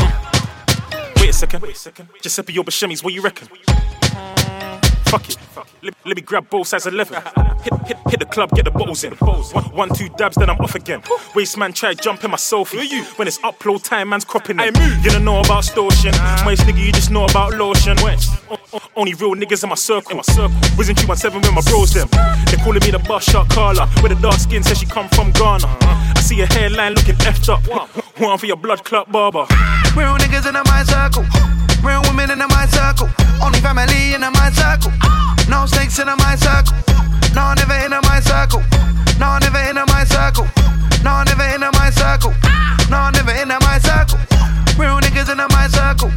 Wait a second. Wait a second. Giuseppe or Buscemi's, what you reckon? Fuck it. Let, let me grab both sides of leather. Hit, hit, hit the club, get the bottles in. One, one, two dabs, then I'm off again. Waste man try jump in my selfie. When it's upload time, man's cropping it. You don't know about extortion. Most nigga, you just know about lotion. O- o- Only real niggas in my circle. In my circle. Risen 217 with my bros them. They calling me the bus shot Carla. With a dark skin, says she come from Ghana. Uh-huh. I see a hairline looking effed up. One for your blood clot barber. Real niggas in my circle. Real women in my circle. Only family in my circle. No snakes in my circle. No, never in my circle. No, never in my circle. No, never in my circle. No, never in my circle. Real niggas in my circle.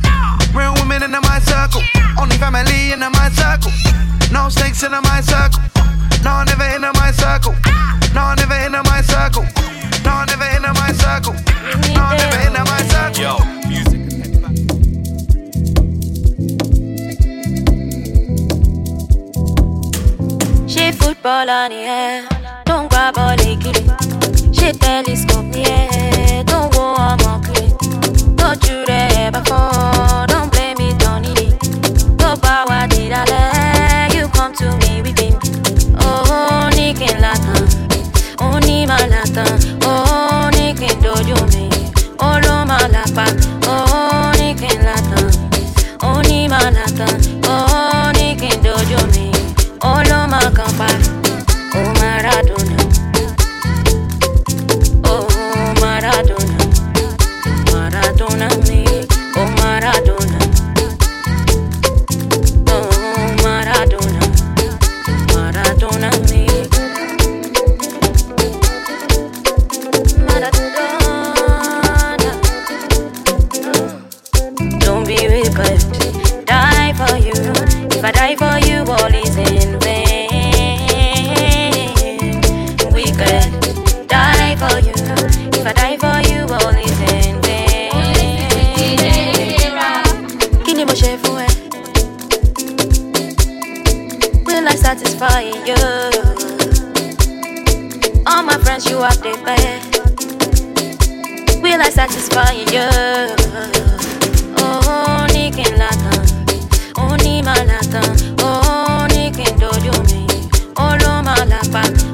Real women in my circle. Only family in my circle. No snakes in my circle. No, never in my circle. No, never in my circle. No, never in my circle. No, never in my circle. Yo, music. She football on the air, don't grab all the kitty. She telescope air, don't go on my clip. Don't you there before, don't blame it on it. Go power did I let you come to me with him? Oh, Nicky Latan, oh, Nima Latan, oh, Nicky Dojo me, oh, Loma Lapa, oh, Nicky Latan, oh, Nima Latan, oh, Dojo me, oh, Loma Kampa, oh, satisfy you. All my friends, you are the best. Will I satisfy you? Oh, Nikin Latan, Oni Malatan, Oh, Nikin Dojumi, Olo Malapan.